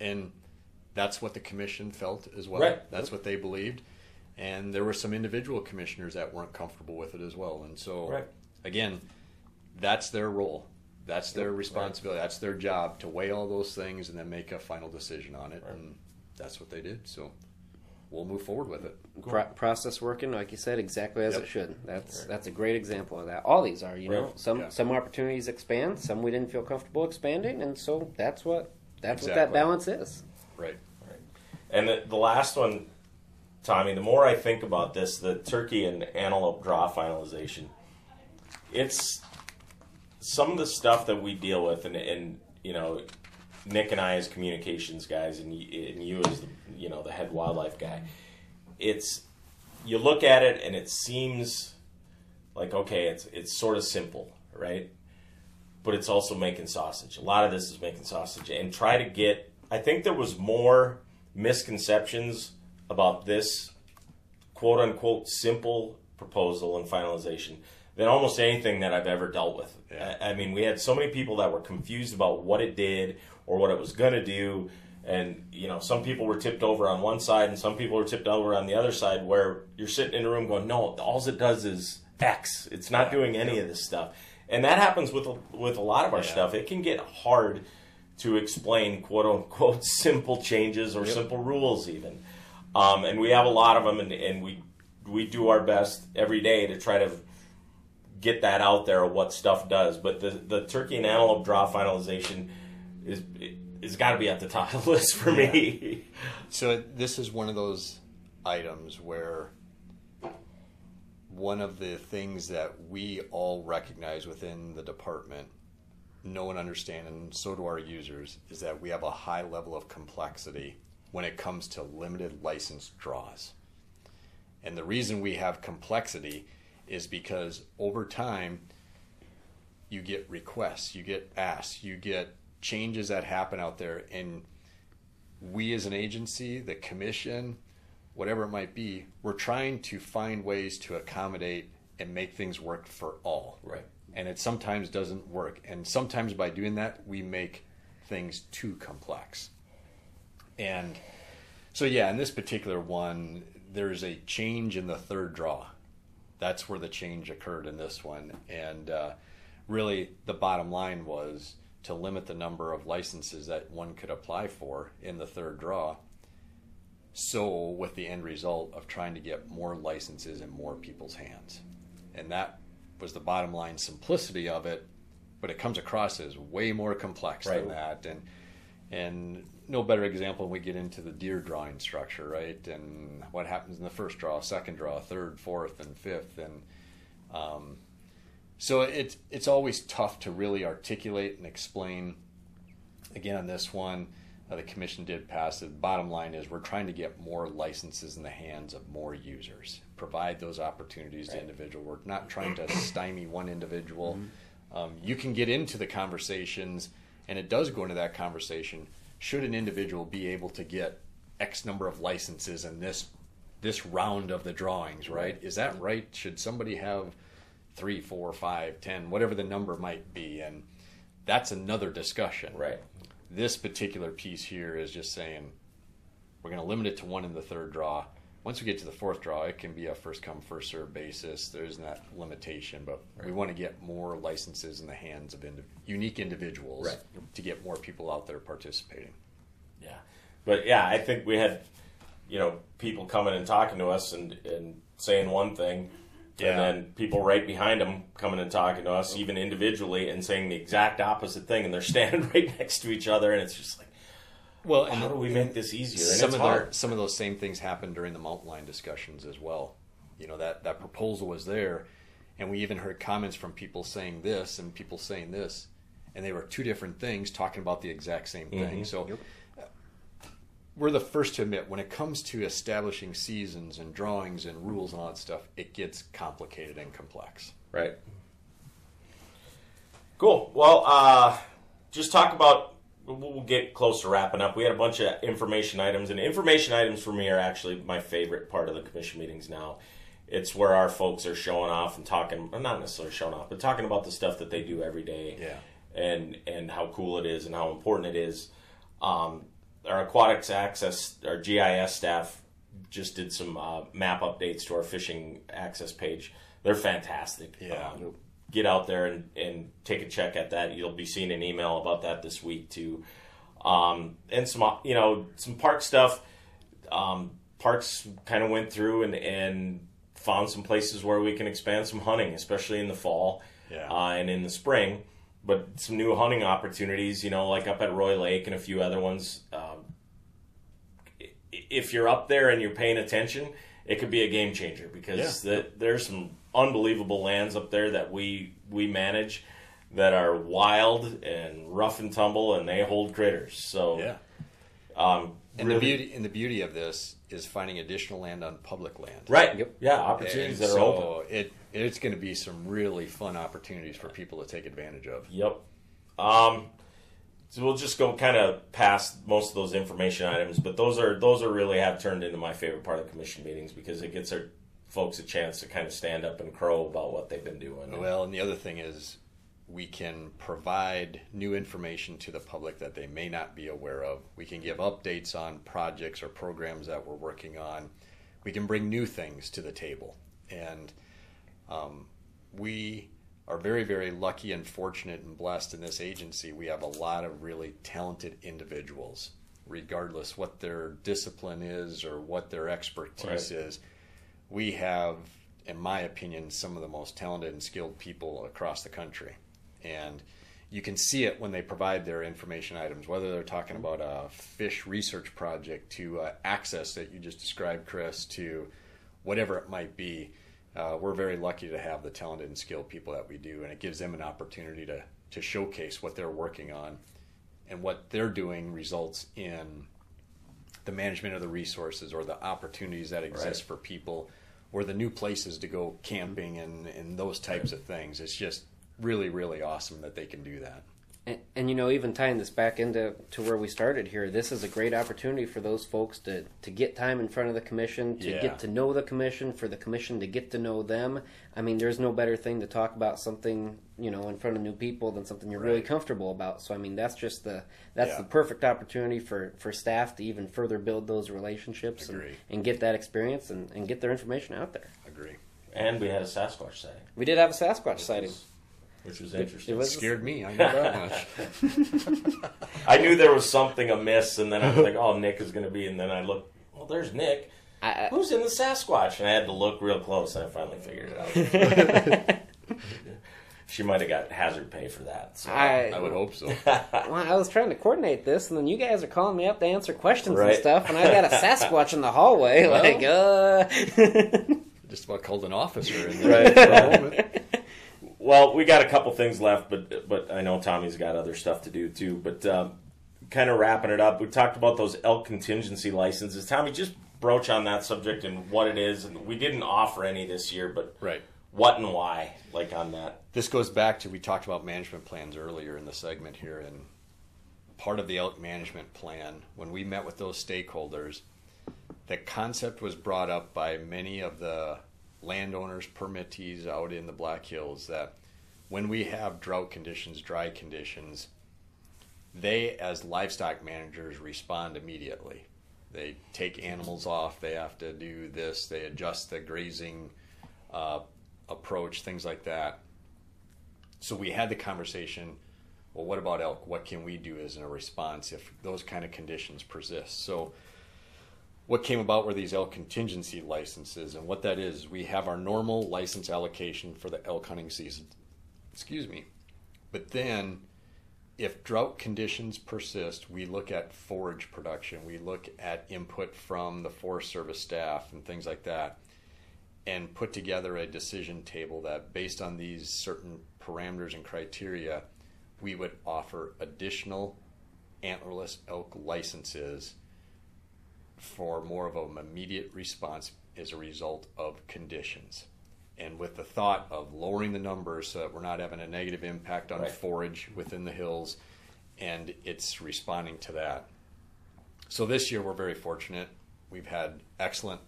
And that's what the commission felt as well. Right. That's what they believed. And there were some individual commissioners that weren't comfortable with it as well. And so, Right. Again, that's their role. That's their responsibility. That's their job to weigh all those things and then make a final decision on it. And that's what they did. So we'll move forward with it. Pro- process working, like you said, exactly as Yep. it should. That's that's a great example of that. All these are, you know, some Yeah. some opportunities expand, some we didn't feel comfortable expanding, and so that's what that's what that balance is. Right. And the, the last one, Tommy, the more I think about this, the turkey and antelope draw finalization, it's some of the stuff that we deal with, and, and you know, Nick and I as communications guys, and you, and you as the, you know the head wildlife guy, it's you look at it and it seems like okay, it's it's sort of simple, right? But it's also making sausage. A lot of this is making sausage, and try to get. I think there was more misconceptions about this quote unquote simple proposal and finalization than almost anything that I've ever dealt with. Yeah. I, I mean, we had so many people that were confused about what it did or what it was going to do. And, you know, some people were tipped over on one side and some people were tipped over on the other side where you're sitting in a room going, no, all it does is X. It's not doing any of this stuff. And that happens with, a- with a lot of our Yeah. stuff. It can get hard to explain quote unquote simple changes or simple rules even. Um, and we have a lot of them and, and we, we do our best every day to try to get that out there of what stuff does. But the, the turkey and antelope draw finalization is is got to be at the top of the list for me. So this is one of those items where one of the things that we all recognize within the department, know and understand, and so do our users, is that we have a high level of complexity when it comes to limited license draws. And the reason we have complexity is because over time, you get requests, you get asks, you get changes that happen out there, and we as an agency, the commission, whatever it might be, we're trying to find ways to accommodate and make things work for all. Right. And it sometimes doesn't work. And sometimes by doing that, we make things too complex. And so, yeah, in this particular one, there's a change in the third draw. That's where the change occurred in this one. And uh, really, the bottom line was to limit the number of licenses that one could apply for in the third draw. So, with the end result of trying to get more licenses in more people's hands. And that was the bottom line simplicity of it, but it comes across as way more complex Right. than that. And and no better example when we get into the deer drawing structure, right? And what happens in the first draw, second draw, third, fourth, and fifth, and um, so it's it's always tough to really articulate and explain. Again, on this one, uh, the commission did pass it. Bottom line is we're trying to get more licenses in the hands of more users, provide those opportunities to individual. We're not trying to stymie one individual. Um, you can get into the conversations, and it does go into that conversation. Should an individual be able to get X number of licenses in this this round of the drawings? Right? Is that right? Should somebody have three, four, five, ten, whatever the number might be? And that's another discussion. right. This particular piece here is just saying we're going to limit it to one in the third draw. Once we get to the fourth draw, it can be a first come, first serve basis. There's that limitation, but we want to get more licenses in the hands of indi- unique individuals Right. to get more people out there participating. Yeah. But yeah, I think we had, you know, people coming and talking to us and, and saying one thing. Yeah. And then people right behind them coming and talking to us, even individually, and saying the exact opposite thing, and they're standing right next to each other, and it's just like, Well, how do we make this easier? And some of hard. the, some of those same things happened during the mountain lion discussions as well. You know that that proposal was there, and we even heard comments from people saying this and people saying this, and they were two different things talking about the exact same thing. So. uh, We're the first to admit when it comes to establishing seasons and drawings and rules and all that stuff, it gets complicated and complex. Right. Cool. Well, uh, just talk about we'll get close to wrapping up. We had a bunch of information items, and information items for me are actually my favorite part of the commission meetings now. It's where our folks are showing off and talking, not necessarily showing off, but talking about the stuff that they do every day. Yeah. And and how cool it is and how important it is. Um, our aquatics access, our GIS staff just did some uh, map updates to our fishing access page. They're fantastic. Yeah. Um, get out there and, and take a check at that. You'll be seeing an email about that this week too. Um, and some, you know, some park stuff. Um, parks kind of went through and, and found some places where we can expand some hunting, especially in the fall Yeah. uh, and in the spring. But some new hunting opportunities, you know, like up at Roy Lake and a few other ones. Um, if you're up there and you're paying attention, it could be a game changer because Yeah. the, there's some unbelievable lands up there that we we manage that are wild and rough and tumble, and they hold critters. So, Yeah. um, And really- the beauty and the beauty of this is finding additional land on public land. right? Yep. Yeah, And opportunities that are so open. it it's going to be some really fun opportunities for people to take advantage of. Yep. Um, so we'll just go kind of past most of those information items, but those are those are really have turned into my favorite part of the commission meetings because it gets our folks a chance to kind of stand up and crow about what they've been doing. Well, and the other thing is we can provide new information to the public that they may not be aware of. We can give updates on projects or programs that we're working on. We can bring new things to the table. And um, we are very, very lucky and fortunate and blessed in this agency. We have a lot of really talented individuals, regardless what their discipline is or what their expertise Right. is. We have, in my opinion, some of the most talented and skilled people across the country. And you can see it when they provide their information items, whether they're talking about a fish research project to uh, access that you just described, Chris, to whatever it might be. Uh, we're very lucky to have the talented and skilled people that we do, and it gives them an opportunity to, to showcase what they're working on. And what they're doing results in the management of the resources or the opportunities that exist for people or the new places to go mm-hmm. camping and, and those types of things. It's just really, really awesome that they can do that. And, and you know, even tying this back into to where we started here, this is a great opportunity for those folks to to get time in front of the commission, to Yeah. get to know the commission, for the commission to get to know them. I mean, there's no better thing to talk about something you know in front of new people than something you're really comfortable about. So I mean, that's just the that's Yeah. the perfect opportunity for for staff to even further build those relationships and, and get that experience and, and get their information out there. Agree. and we had a Sasquatch sighting, We did have a Sasquatch sighting. Which was interesting. it was- Scared me. I know that much. I knew there was something amiss, and then I was like, "Oh, Nick is going to be." And then I looked, "Well, there's Nick. I, I, Who's in the Sasquatch?" And I had to look real close, and I finally figured it out. she might have got hazard pay for that. So. I, I would hope so. Well, I was trying to coordinate this, and then you guys are calling me up to answer questions and stuff, and I got a Sasquatch in the hallway. Well. like, uh. Just about called an officer in there for a moment. Well, we got a couple things left, but but I know Tommy's got other stuff to do too. But um, kind of wrapping it up, we talked about those elk contingency licenses. Tommy, just broach on that subject and what it is. And we didn't offer any this year, but Right. what and why, like on that. This goes back to we talked about management plans earlier in the segment here, and part of the elk management plan, when we met with those stakeholders, the concept was brought up by many of the landowners, permittees out in the Black Hills that when we have drought conditions, dry conditions, they, as livestock managers, respond immediately. They take animals off, they have to do this, they adjust the grazing uh, approach, things like that. So we had the conversation. Well, what about elk? What can we do as a response if those kind of conditions persist? So, what came about were these elk contingency licenses, and what that is, we have our normal license allocation for the elk hunting season. Excuse me, but then, if drought conditions persist, we look at forage production. We look at input from the Forest Service staff and things like that and put together a decision table that, based on these certain parameters and criteria, we would offer additional antlerless elk licenses for more of an immediate response as a result of conditions. And with the thought of lowering the numbers so that we're not having a negative impact on Right. forage within the hills and it's responding to that. So this year we're very fortunate. We've had excellent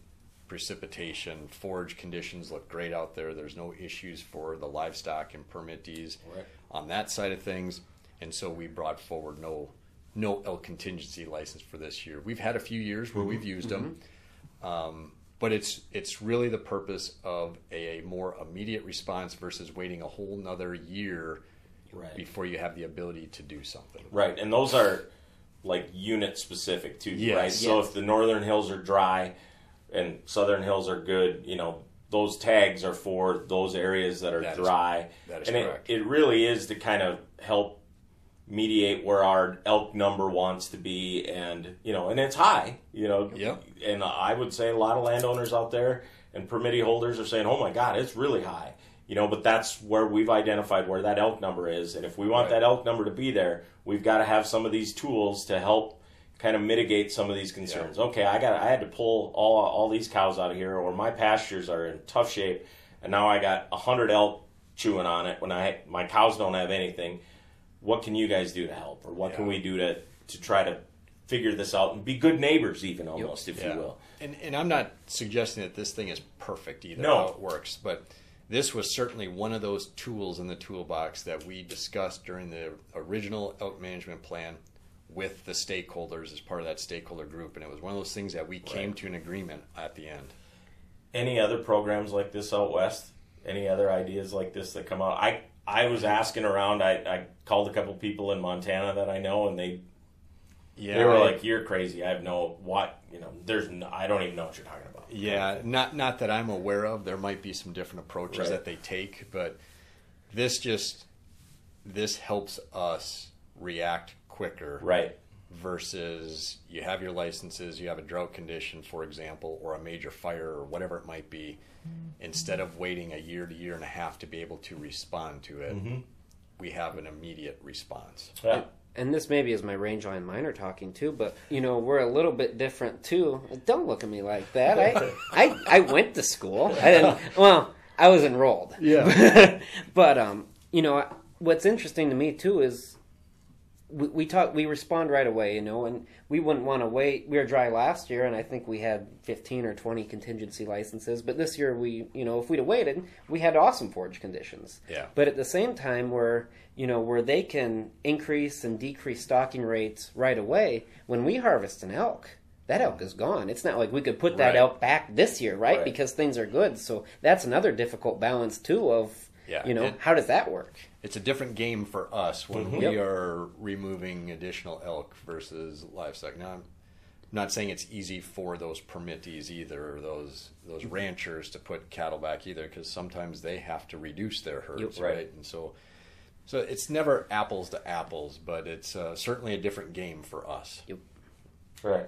precipitation. Forage conditions look great out there. There's no issues for the livestock and permittees Right. on that side of things. And so we brought forward no no elk contingency license for this year. We've had a few years where we've used them, um, but it's it's really the purpose of a, more immediate response versus waiting a whole nother year Right. before you have the ability to do something. Right, and those are like unit specific too, Yes. right? So Yes. if the northern hills are dry and southern hills are good, you know, those tags are for those areas that are That is- dry. that is and correct. It, it really is to kind of help mediate where our elk number wants to be and you know, and it's high, you know. Yep. And I would say a lot of landowners out there and permittee holders are saying, "Oh my god, it's really high." You know, but that's where we've identified where that elk number is, and if we want Right. that elk number to be there, we've got to have some of these tools to help kind of mitigate some of these concerns. Okay, I got I had to pull all all these cows out of here, or my pastures are in tough shape, and now I got a hundred elk chewing on it when I my cows don't have anything. What can you guys do to help, or what can we do to to try to figure this out and be good neighbors, even almost, if Yeah. you will. And and I'm not suggesting that this thing is perfect either. No. How it works, but this was certainly one of those tools in the toolbox that we discussed during the original elk management plan with the stakeholders as part of that stakeholder group, and it was one of those things that we came Right. to an agreement at the end. any other programs like this out west? Any other ideas like this that come out? I I was asking around. I, I called a couple people in Montana that I know, and they Yeah, they were like, "You're crazy. I have no what you know. There's no, I don't even know what you're talking about." Yeah, not not that I'm aware of. There might be some different approaches Right. that they take, but this just this helps us react quicker. Right. versus you have your licenses, you have a drought condition, for example, or a major fire or whatever it might be, instead of waiting a year to year and a half to be able to respond to it, we have an immediate response. Yeah. and this maybe is my rangeland minor talking too, but you know we're a little bit different too. Don't look at me like that. I I, I went to school. I didn't. Well, I was enrolled. Yeah. but um, you know what's interesting to me too is we, we talk we respond right away. You know, and we wouldn't want to wait. We were dry last year, and I think we had fifteen or twenty contingency licenses. But this year, we you know if we'd have waited, we had awesome forage conditions. Yeah. But at the same time, where you know where they can increase and decrease stocking rates right away, when we harvest an elk, that elk is gone. It's not like we could put that Right. elk back this year, right? Right. Because things are good. So that's another difficult balance too. Of Yeah, you know it- how does that work? It's a different game for us when we Yep. are removing additional elk versus livestock. Now, I'm not saying it's easy for those permittees either, or those those ranchers to put cattle back either, because sometimes they have to reduce their herds, Yep. Right. right? And so, so it's never apples to apples, but it's uh, certainly a different game for us. Yep. Right.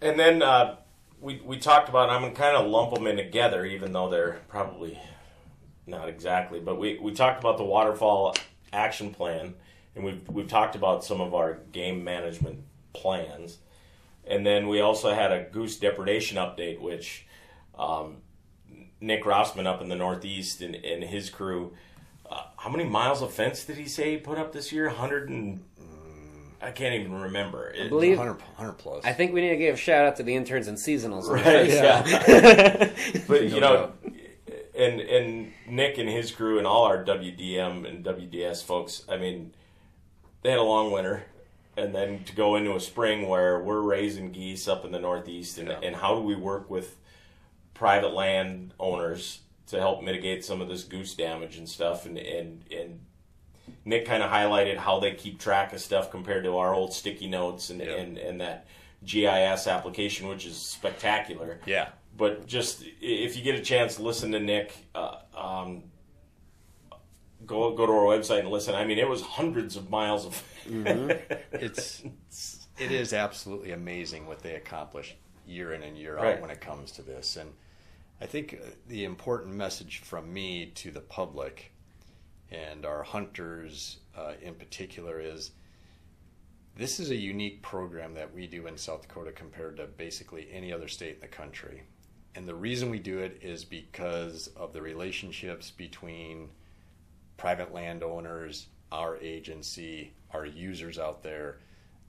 And then uh, we we talked about. I'm gonna kind of lump them in together, even though they're probably not exactly. But we we talked about the waterfowl action plan, and we've we've talked about some of our game management plans, and then we also had a goose depredation update, which um, Nick Rossman up in the Northeast and, and his crew. Uh, how many miles of fence did he say he put up this year? Hundred and I can't even remember. It- believe- 100, 100 plus. I think we need to give a shout out to the interns and seasonals. Right. Yeah. Yeah. but you No know, and and Nick and his crew and all our WDM and WDS folks. I mean, they had a long winter, and then to go into a spring where we're raising geese up in the Northeast, and Yeah. and how do we work with private land owners to help mitigate some of this goose damage and stuff, and and and. Nick kind of highlighted how they keep track of stuff compared to our old sticky notes and, Yeah. and, and that GIS application, which is spectacular yeah. But just if you get a chance, listen to Nick. Uh, um, go go to our website and listen. I mean, it was hundreds of miles of. it's it is absolutely amazing what they accomplish year in and year out Right. when it comes to this and i think uh, the important message from me to the public and our hunters uh, in particular is this is a unique program that we do in south dakota compared to basically any other state in the country and the reason we do it is because of the relationships between private landowners our agency, our users out there,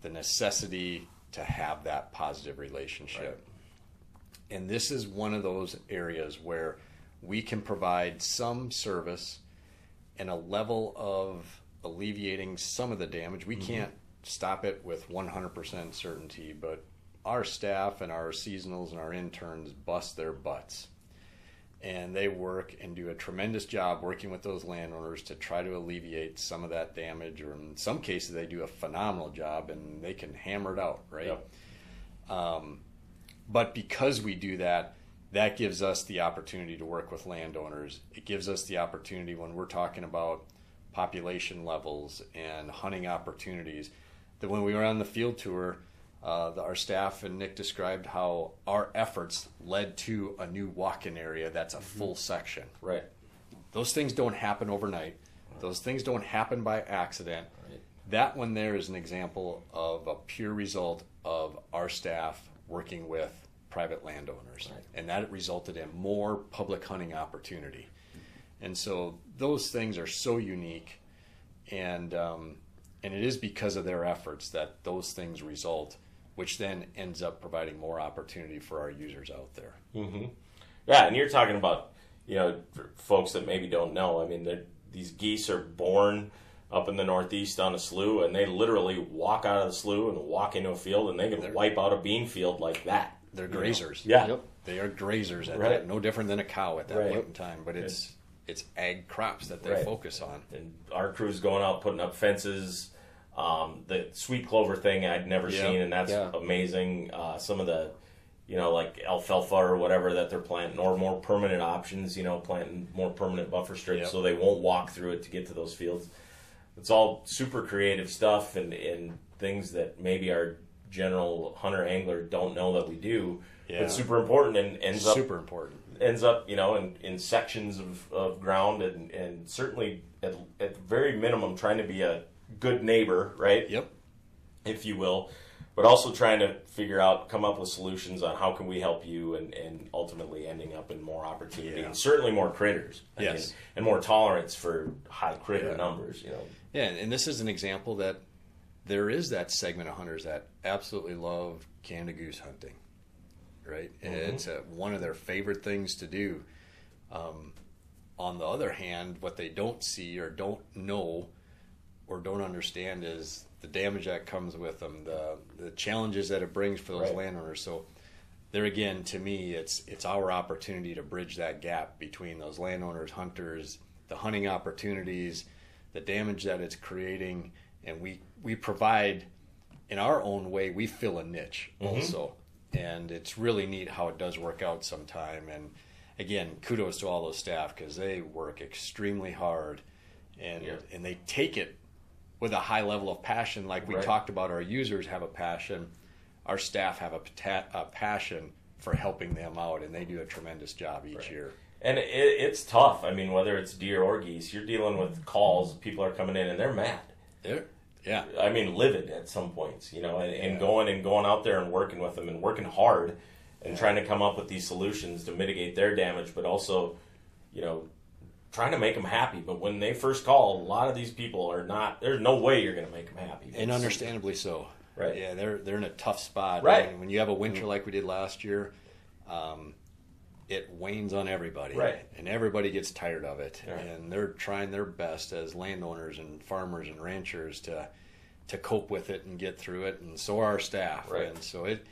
the necessity to have that positive relationship. Right. And this is one of those areas where we can provide some service and a level of alleviating some of the damage. We mm-hmm. can't stop it with 100% certainty, but our staff and our seasonals and our interns bust their butts. And they work and do a tremendous job working with those landowners to try to alleviate some of that damage, or in some cases, they do a phenomenal job and they can hammer it out, right? Yep. Um, but because we do that, that gives us the opportunity to work with landowners. It gives us the opportunity when we're talking about population levels and hunting opportunities. That when we were on the field tour, uh, the, our staff and Nick described how our efforts led to a new walk-in area that's a full mm-hmm. section. Right. Those things don't happen overnight. Those things don't happen by accident. Right. That one there is an example of a pure result of our staff working with private landowners, right. and that resulted in more public hunting opportunity. And so those things are so unique, and um, and it is because of their efforts that those things result which then ends up providing more opportunity for our users out there. Mm-hmm. Yeah, and you're talking about you know folks that maybe don't know. I mean, these geese are born up in the northeast on a slough, and they literally walk out of the slough and walk into a field, and they can they're, wipe out a bean field like that. They're grazers. Know? Yeah, yep. they are grazers at right. that. No different than a cow at that right. point in time, but it's it's ag crops that they right. focus on. And our crew's going out putting up fences um, the sweet clover thing I'd never yeah. seen, and that's yeah. amazing. Uh, some of the, you know, like alfalfa or whatever that they're planting, or more permanent options, you know, planting more permanent buffer strips yep. so they won't walk through it to get to those fields. It's all super creative stuff and, and things that maybe our general hunter angler don't know that we do. Yeah. But super important and ends super up super important ends up you know in, in sections of, of ground and, and certainly at, at very minimum trying to be a good neighbor, right? Yep. If you will, but also trying to figure out, come up with solutions on how can we help you, and, and ultimately ending up in more opportunity yeah. and certainly more critters. I yes. Mean, and more tolerance for high critter yeah. numbers. You know. Yeah, and this is an example that there is that segment of hunters that absolutely love Canada goose hunting. Right, mm-hmm. it's a, one of their favorite things to do. Um, on the other hand, what they don't see or don't know or don't understand is the damage that comes with them, the the challenges that it brings for those right. landowners. So there again, to me, it's it's our opportunity to bridge that gap between those landowners, hunters, the hunting opportunities, the damage that it's creating, and we we provide in our own way. We fill a niche mm-hmm. also, and it's really neat how it does work out sometime. And again, kudos to all those staff because they work extremely hard, and yeah. and they take it with a high level of passion, like we right. talked about, our users have a passion, our staff have a, a, passion for helping them out, and they do a tremendous job each right. year. And it, it's tough. I mean, whether it's deer or geese, you're dealing with calls. People are coming in and they're mad. They're, yeah. I mean, livid at some points, you know, and, and yeah. going and going out there and working with them and working hard and yeah. trying to come up with these solutions to mitigate their damage, but also, you know, trying to make them happy. But when they first call, a lot of these people are not. There's no way you're going to make them happy. And understandably so. Right. Yeah, they're they're in a tough spot. Right. When, when you have a winter mm-hmm. like we did last year, um, it wanes on everybody. Right. And everybody gets tired of it, right. and they're trying their best as landowners and farmers and ranchers to to cope with it and get through it, and so are our staff. Right. And so it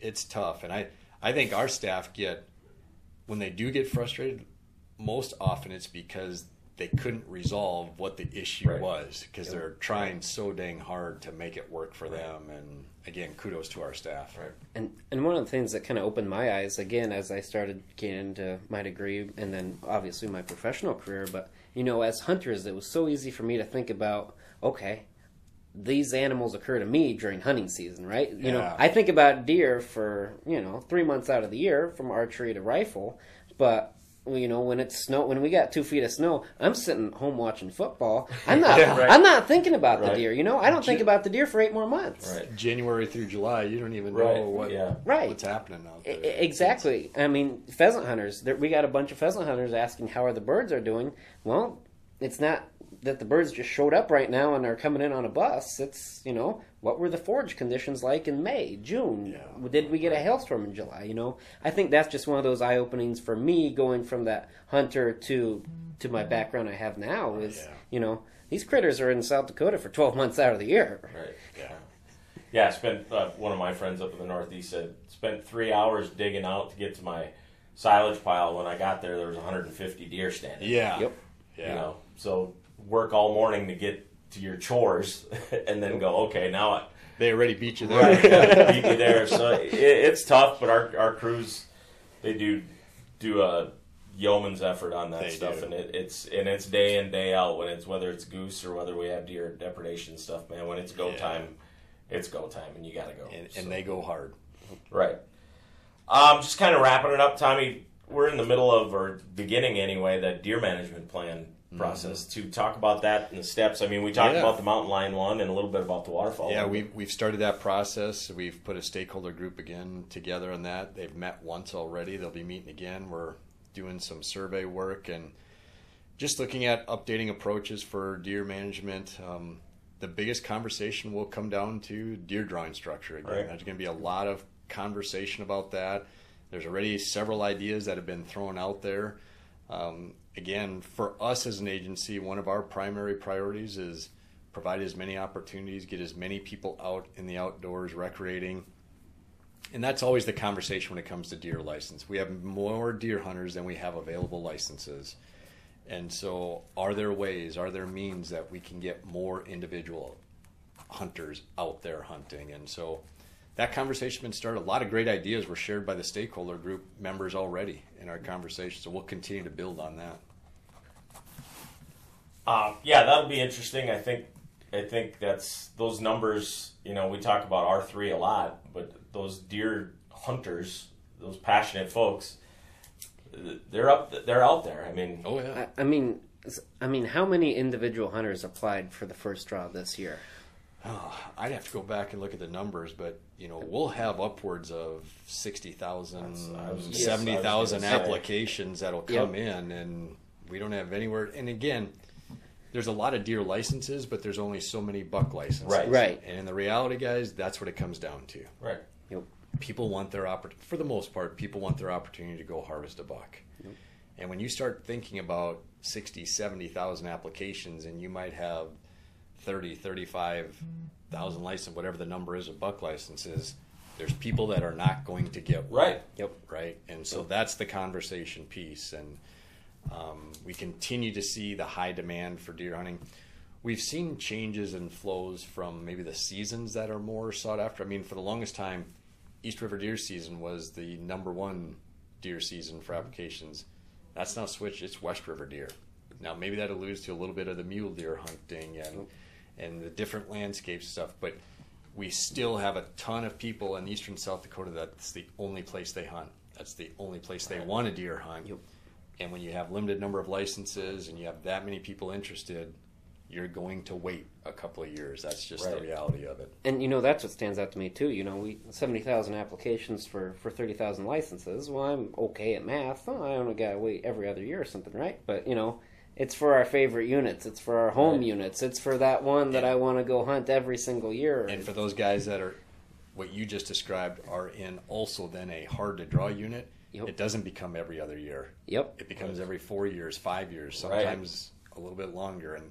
it's tough, and I I think our staff get when they do get frustrated most often it's because they couldn't resolve what the issue right. was because yep. they're trying so dang hard to make it work for right. them and again kudos to our staff right and and one of the things that kind of opened my eyes again as i started getting into my degree and then obviously my professional career but you know as hunters it was so easy for me to think about okay these animals occur to me during hunting season right you yeah. know i think about deer for you know three months out of the year from archery to rifle but you know, when it's snow, when we got two feet of snow, I'm sitting home watching football. I'm not, yeah, right. I'm not thinking about right. the deer. You know, I don't think about the deer for eight more months. Right. January through July, you don't even know what, yeah. right. what's happening out there. Exactly. I mean, pheasant hunters. We got a bunch of pheasant hunters asking how are the birds are doing. Well, it's not that the birds just showed up right now and are coming in on a bus. It's you know what were the forage conditions like in May, June? Yeah. Did we get a hailstorm in July? You know, I think that's just one of those eye openings for me going from that hunter to to my background I have now is Yeah. you know these critters are in South Dakota for twelve months out of the year. Right. Yeah. Yeah, I spent uh, one of my friends up in the Northeast said spent three hours digging out to get to my silage pile. When I got there, there was 150 deer standing. Yeah. Yep. Yeah. You know, so work all morning to get to your chores, and then go. Okay, now I, They already beat you there. right, beat me there. So it, it's tough, but our our crews they do do a yeoman's effort on that They stuff, do. and it, it's and it's day in day out when it's whether it's goose or whether we have deer depredation stuff. Man, when it's go Yeah. time, it's go time, and you got to go. and, So- and they go hard. Right. Um, just kind of wrapping it up, Tommy. We're in the middle of, or beginning anyway, that deer management plan process to talk about that and the steps. I mean, we talked Yeah. about the mountain lion one and a little bit about the waterfowl. Yeah, we've, we've started that process. We've put a stakeholder group again together on that. They've met once already. They'll be meeting again. We're doing some survey work and just looking at updating approaches for deer management. Um, the biggest conversation will come down to deer drawing structure again. Right. There's going to be a lot of conversation about that. There's already several ideas that have been thrown out there. Um, again, for us as an agency, one of our primary priorities is provide as many opportunities, get as many people out in the outdoors recreating. And that's always the conversation when it comes to deer license. We have more deer hunters than we have available licenses. And so, are there ways, are there means that we can get more individual hunters out there hunting? And so, that conversation been started. A lot of great ideas were shared by the stakeholder group members already in our conversation. So, we'll continue to build on that. Um, yeah, that'll be interesting. I think I think that's those numbers. You know, we talk about R three a lot, but those deer hunters, those passionate folks, they're up. They're out there. I mean, Oh, yeah. I, I mean, I mean, how many individual hunters applied for the first draw this year? Oh, I'd have to go back and look at the numbers, but you know we'll have upwards of 60,000, That's- I was- 70,000 yes, I was gonna say. applications that'll come in, and we don't have anywhere. And again, there's a lot of deer licenses, but there's only so many buck licenses. Right. Right. And in the reality, guys, that's what it comes down to. right. Yep. People want their opportunity. for the most part, people want their opportunity to go harvest a buck. And when you start thinking about 60, 70,000 applications and you might have 30, 35,000 license, whatever the number is of buck licenses, there's people that are not going to get one Right. Yep. right? And so that's the conversation piece. And um, we continue to see the high demand for deer hunting. We've seen changes in flows from maybe the seasons that are more sought after. I mean, for the longest time, East River deer season was the number one deer season for applications. That's now switched. It's West River deer. Now maybe that alludes to a little bit of the mule deer hunting and and the different landscape stuff, but we still have a ton of people in eastern South Dakota that's the only place they hunt. That's the only place they want a deer hunt. Yep. And when you have limited number of licenses and you have that many people interested, you're going to wait a couple of years. That's just the reality of it. And you know that's what stands out to me too. You know, we seventy thousand applications for for thirty thousand licenses. Well, I'm okay at math. Oh, I only got to wait every other year or something, right? But you know, it's for our favorite units. It's for our home Right. units. It's for that one that Yeah. I want to go hunt every single year. And for those guys that are what you just described are in also then a hard to draw unit, Yep. it doesn't become every other year. yep. It becomes every four years, five years, Right. sometimes a little bit longer, and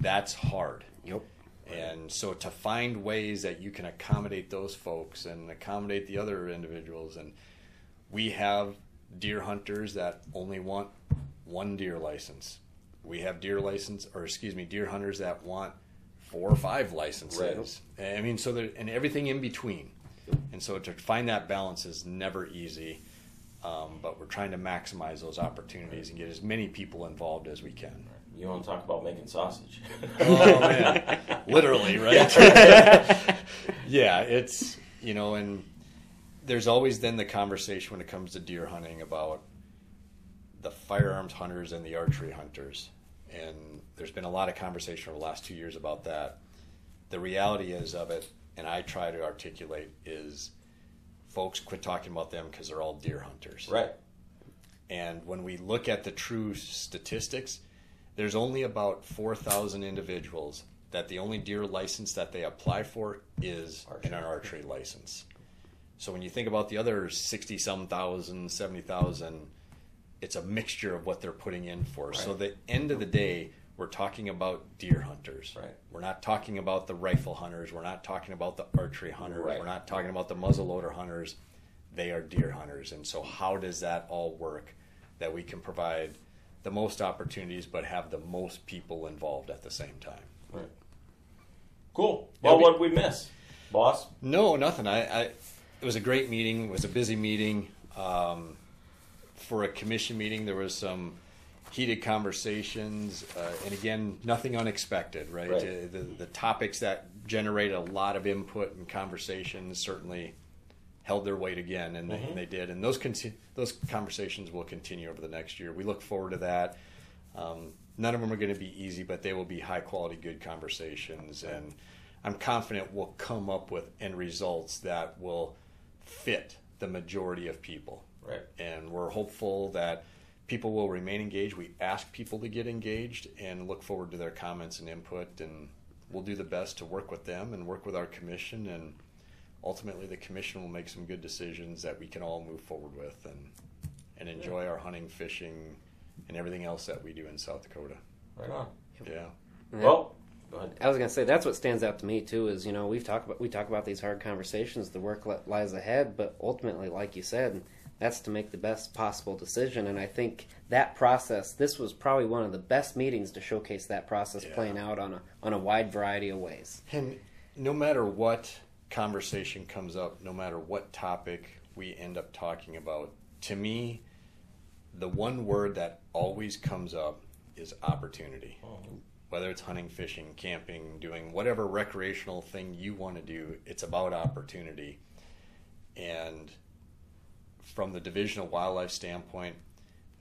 that's hard. Yep. And so to find ways that you can accommodate those folks and accommodate the other individuals, and we have deer hunters that only want one deer license. We have deer license, or excuse me, deer hunters that want four or five licenses. I mean, so there, and everything in between. And so to find that balance is never easy. Um, but we're trying to maximize those opportunities and get as many people involved as we can. You want to talk about making sausage? Oh man, literally, right? yeah, it's you know, and there's always then the conversation when it comes to deer hunting about the firearms hunters and the archery hunters, and there's been a lot of conversation over the last two years about that. The reality is of it, and I try to articulate is, folks quit talking about them because they're all deer hunters. right. And when we look at the true statistics, there's only about 4,000 individuals that the only deer license that they apply for is archery. an archery license. So when you think about the other 60 some thousand, 70,000, it's a mixture of what they're putting in for. Right. So the end of the day, we're talking about deer hunters. Right. We're not talking about the rifle hunters. We're not talking about the archery hunters. Right. We're not talking about the muzzleloader hunters. They are deer hunters. And so how does that all work that we can provide the most opportunities but have the most people involved at the same time? Right. Cool. Well, what did we miss, boss? No, nothing. I, I, it was a great meeting. It was a busy meeting. Um, for a commission meeting, there was some heated conversations, uh, and again, nothing unexpected, right? right. Uh, the, the topics that generate a lot of input and conversations certainly held their weight again, and, mm-hmm. they, and they, did. And those conti- those conversations will continue over the next year. We look forward to that. Um, none of them are going to be easy, but they will be high quality, good conversations, and I'm confident we'll come up with end results that will fit the majority of people. Right. And we're hopeful that people will remain engaged. We ask people to get engaged and look forward to their comments and input, and we'll do the best to work with them and work with our commission, and ultimately the commission will make some good decisions that we can all move forward with and and enjoy yeah. our hunting, fishing, and everything else that we do in South Dakota. Right on. Yeah. Well, I was gonna say that's what stands out to me too. Is you know we've talked about we talk about these hard conversations. The work lies ahead, but ultimately, like you said, that's to make the best possible decision. And I think that process, this was probably one of the best meetings to showcase that process yeah. playing out on a on a wide variety of ways. And no matter what conversation comes up, no matter what topic we end up talking about, to me, the one word that always comes up is opportunity. Oh. Whether it's hunting, fishing, camping, doing whatever recreational thing you want to do, it's about opportunity. And from the Division of Wildlife standpoint,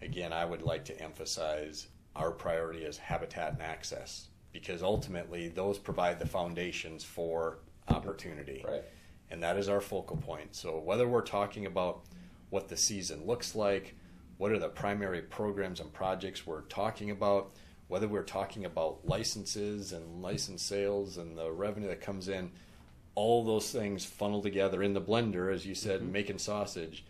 again, I would like to emphasize our priority is habitat and access because ultimately those provide the foundations for opportunity. Right. And that is our focal point. So whether we're talking about what the season looks like, what are the primary programs and projects we're talking about, whether we're talking about licenses and license sales and the revenue that comes in, all those things funnel together in the blender, as you said, mm-hmm. making sausage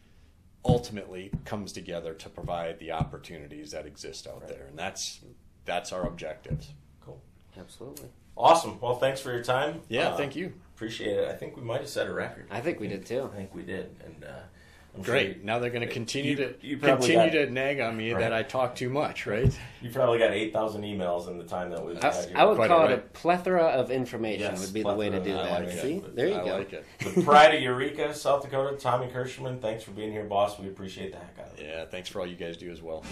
ultimately comes together to provide the opportunities that exist out right. there, and that's that's our objectives. Cool, absolutely, awesome. Well, thanks for your time. Yeah, uh, thank you. Appreciate it. I think we might have set a record. I think we did too. I think we did, and. Uh, I'm Great. Sure now they're going to continue to you continue got, to nag on me right. that I talk too much, right? You probably got eight thousand emails in the time that was. I, I would call it, a plethora of information. Yes, would be the way to do that. Like See, there you I go. Like it. the pride of Eureka, South Dakota. Tommy Kirschenmann, thanks for being here, boss. We appreciate the heck out of it. Yeah, thanks for all you guys do as well.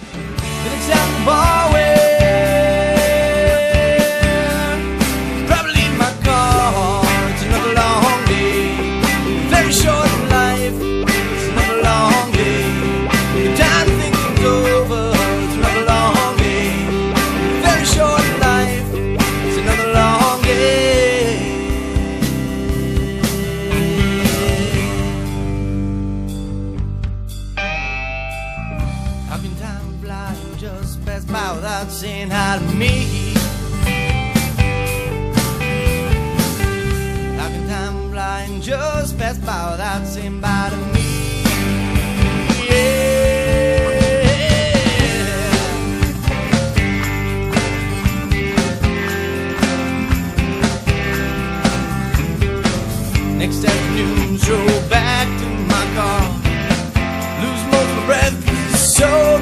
More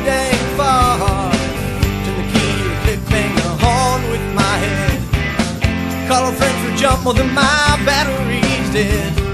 than my head. Call our friends for jump, but my batteries did.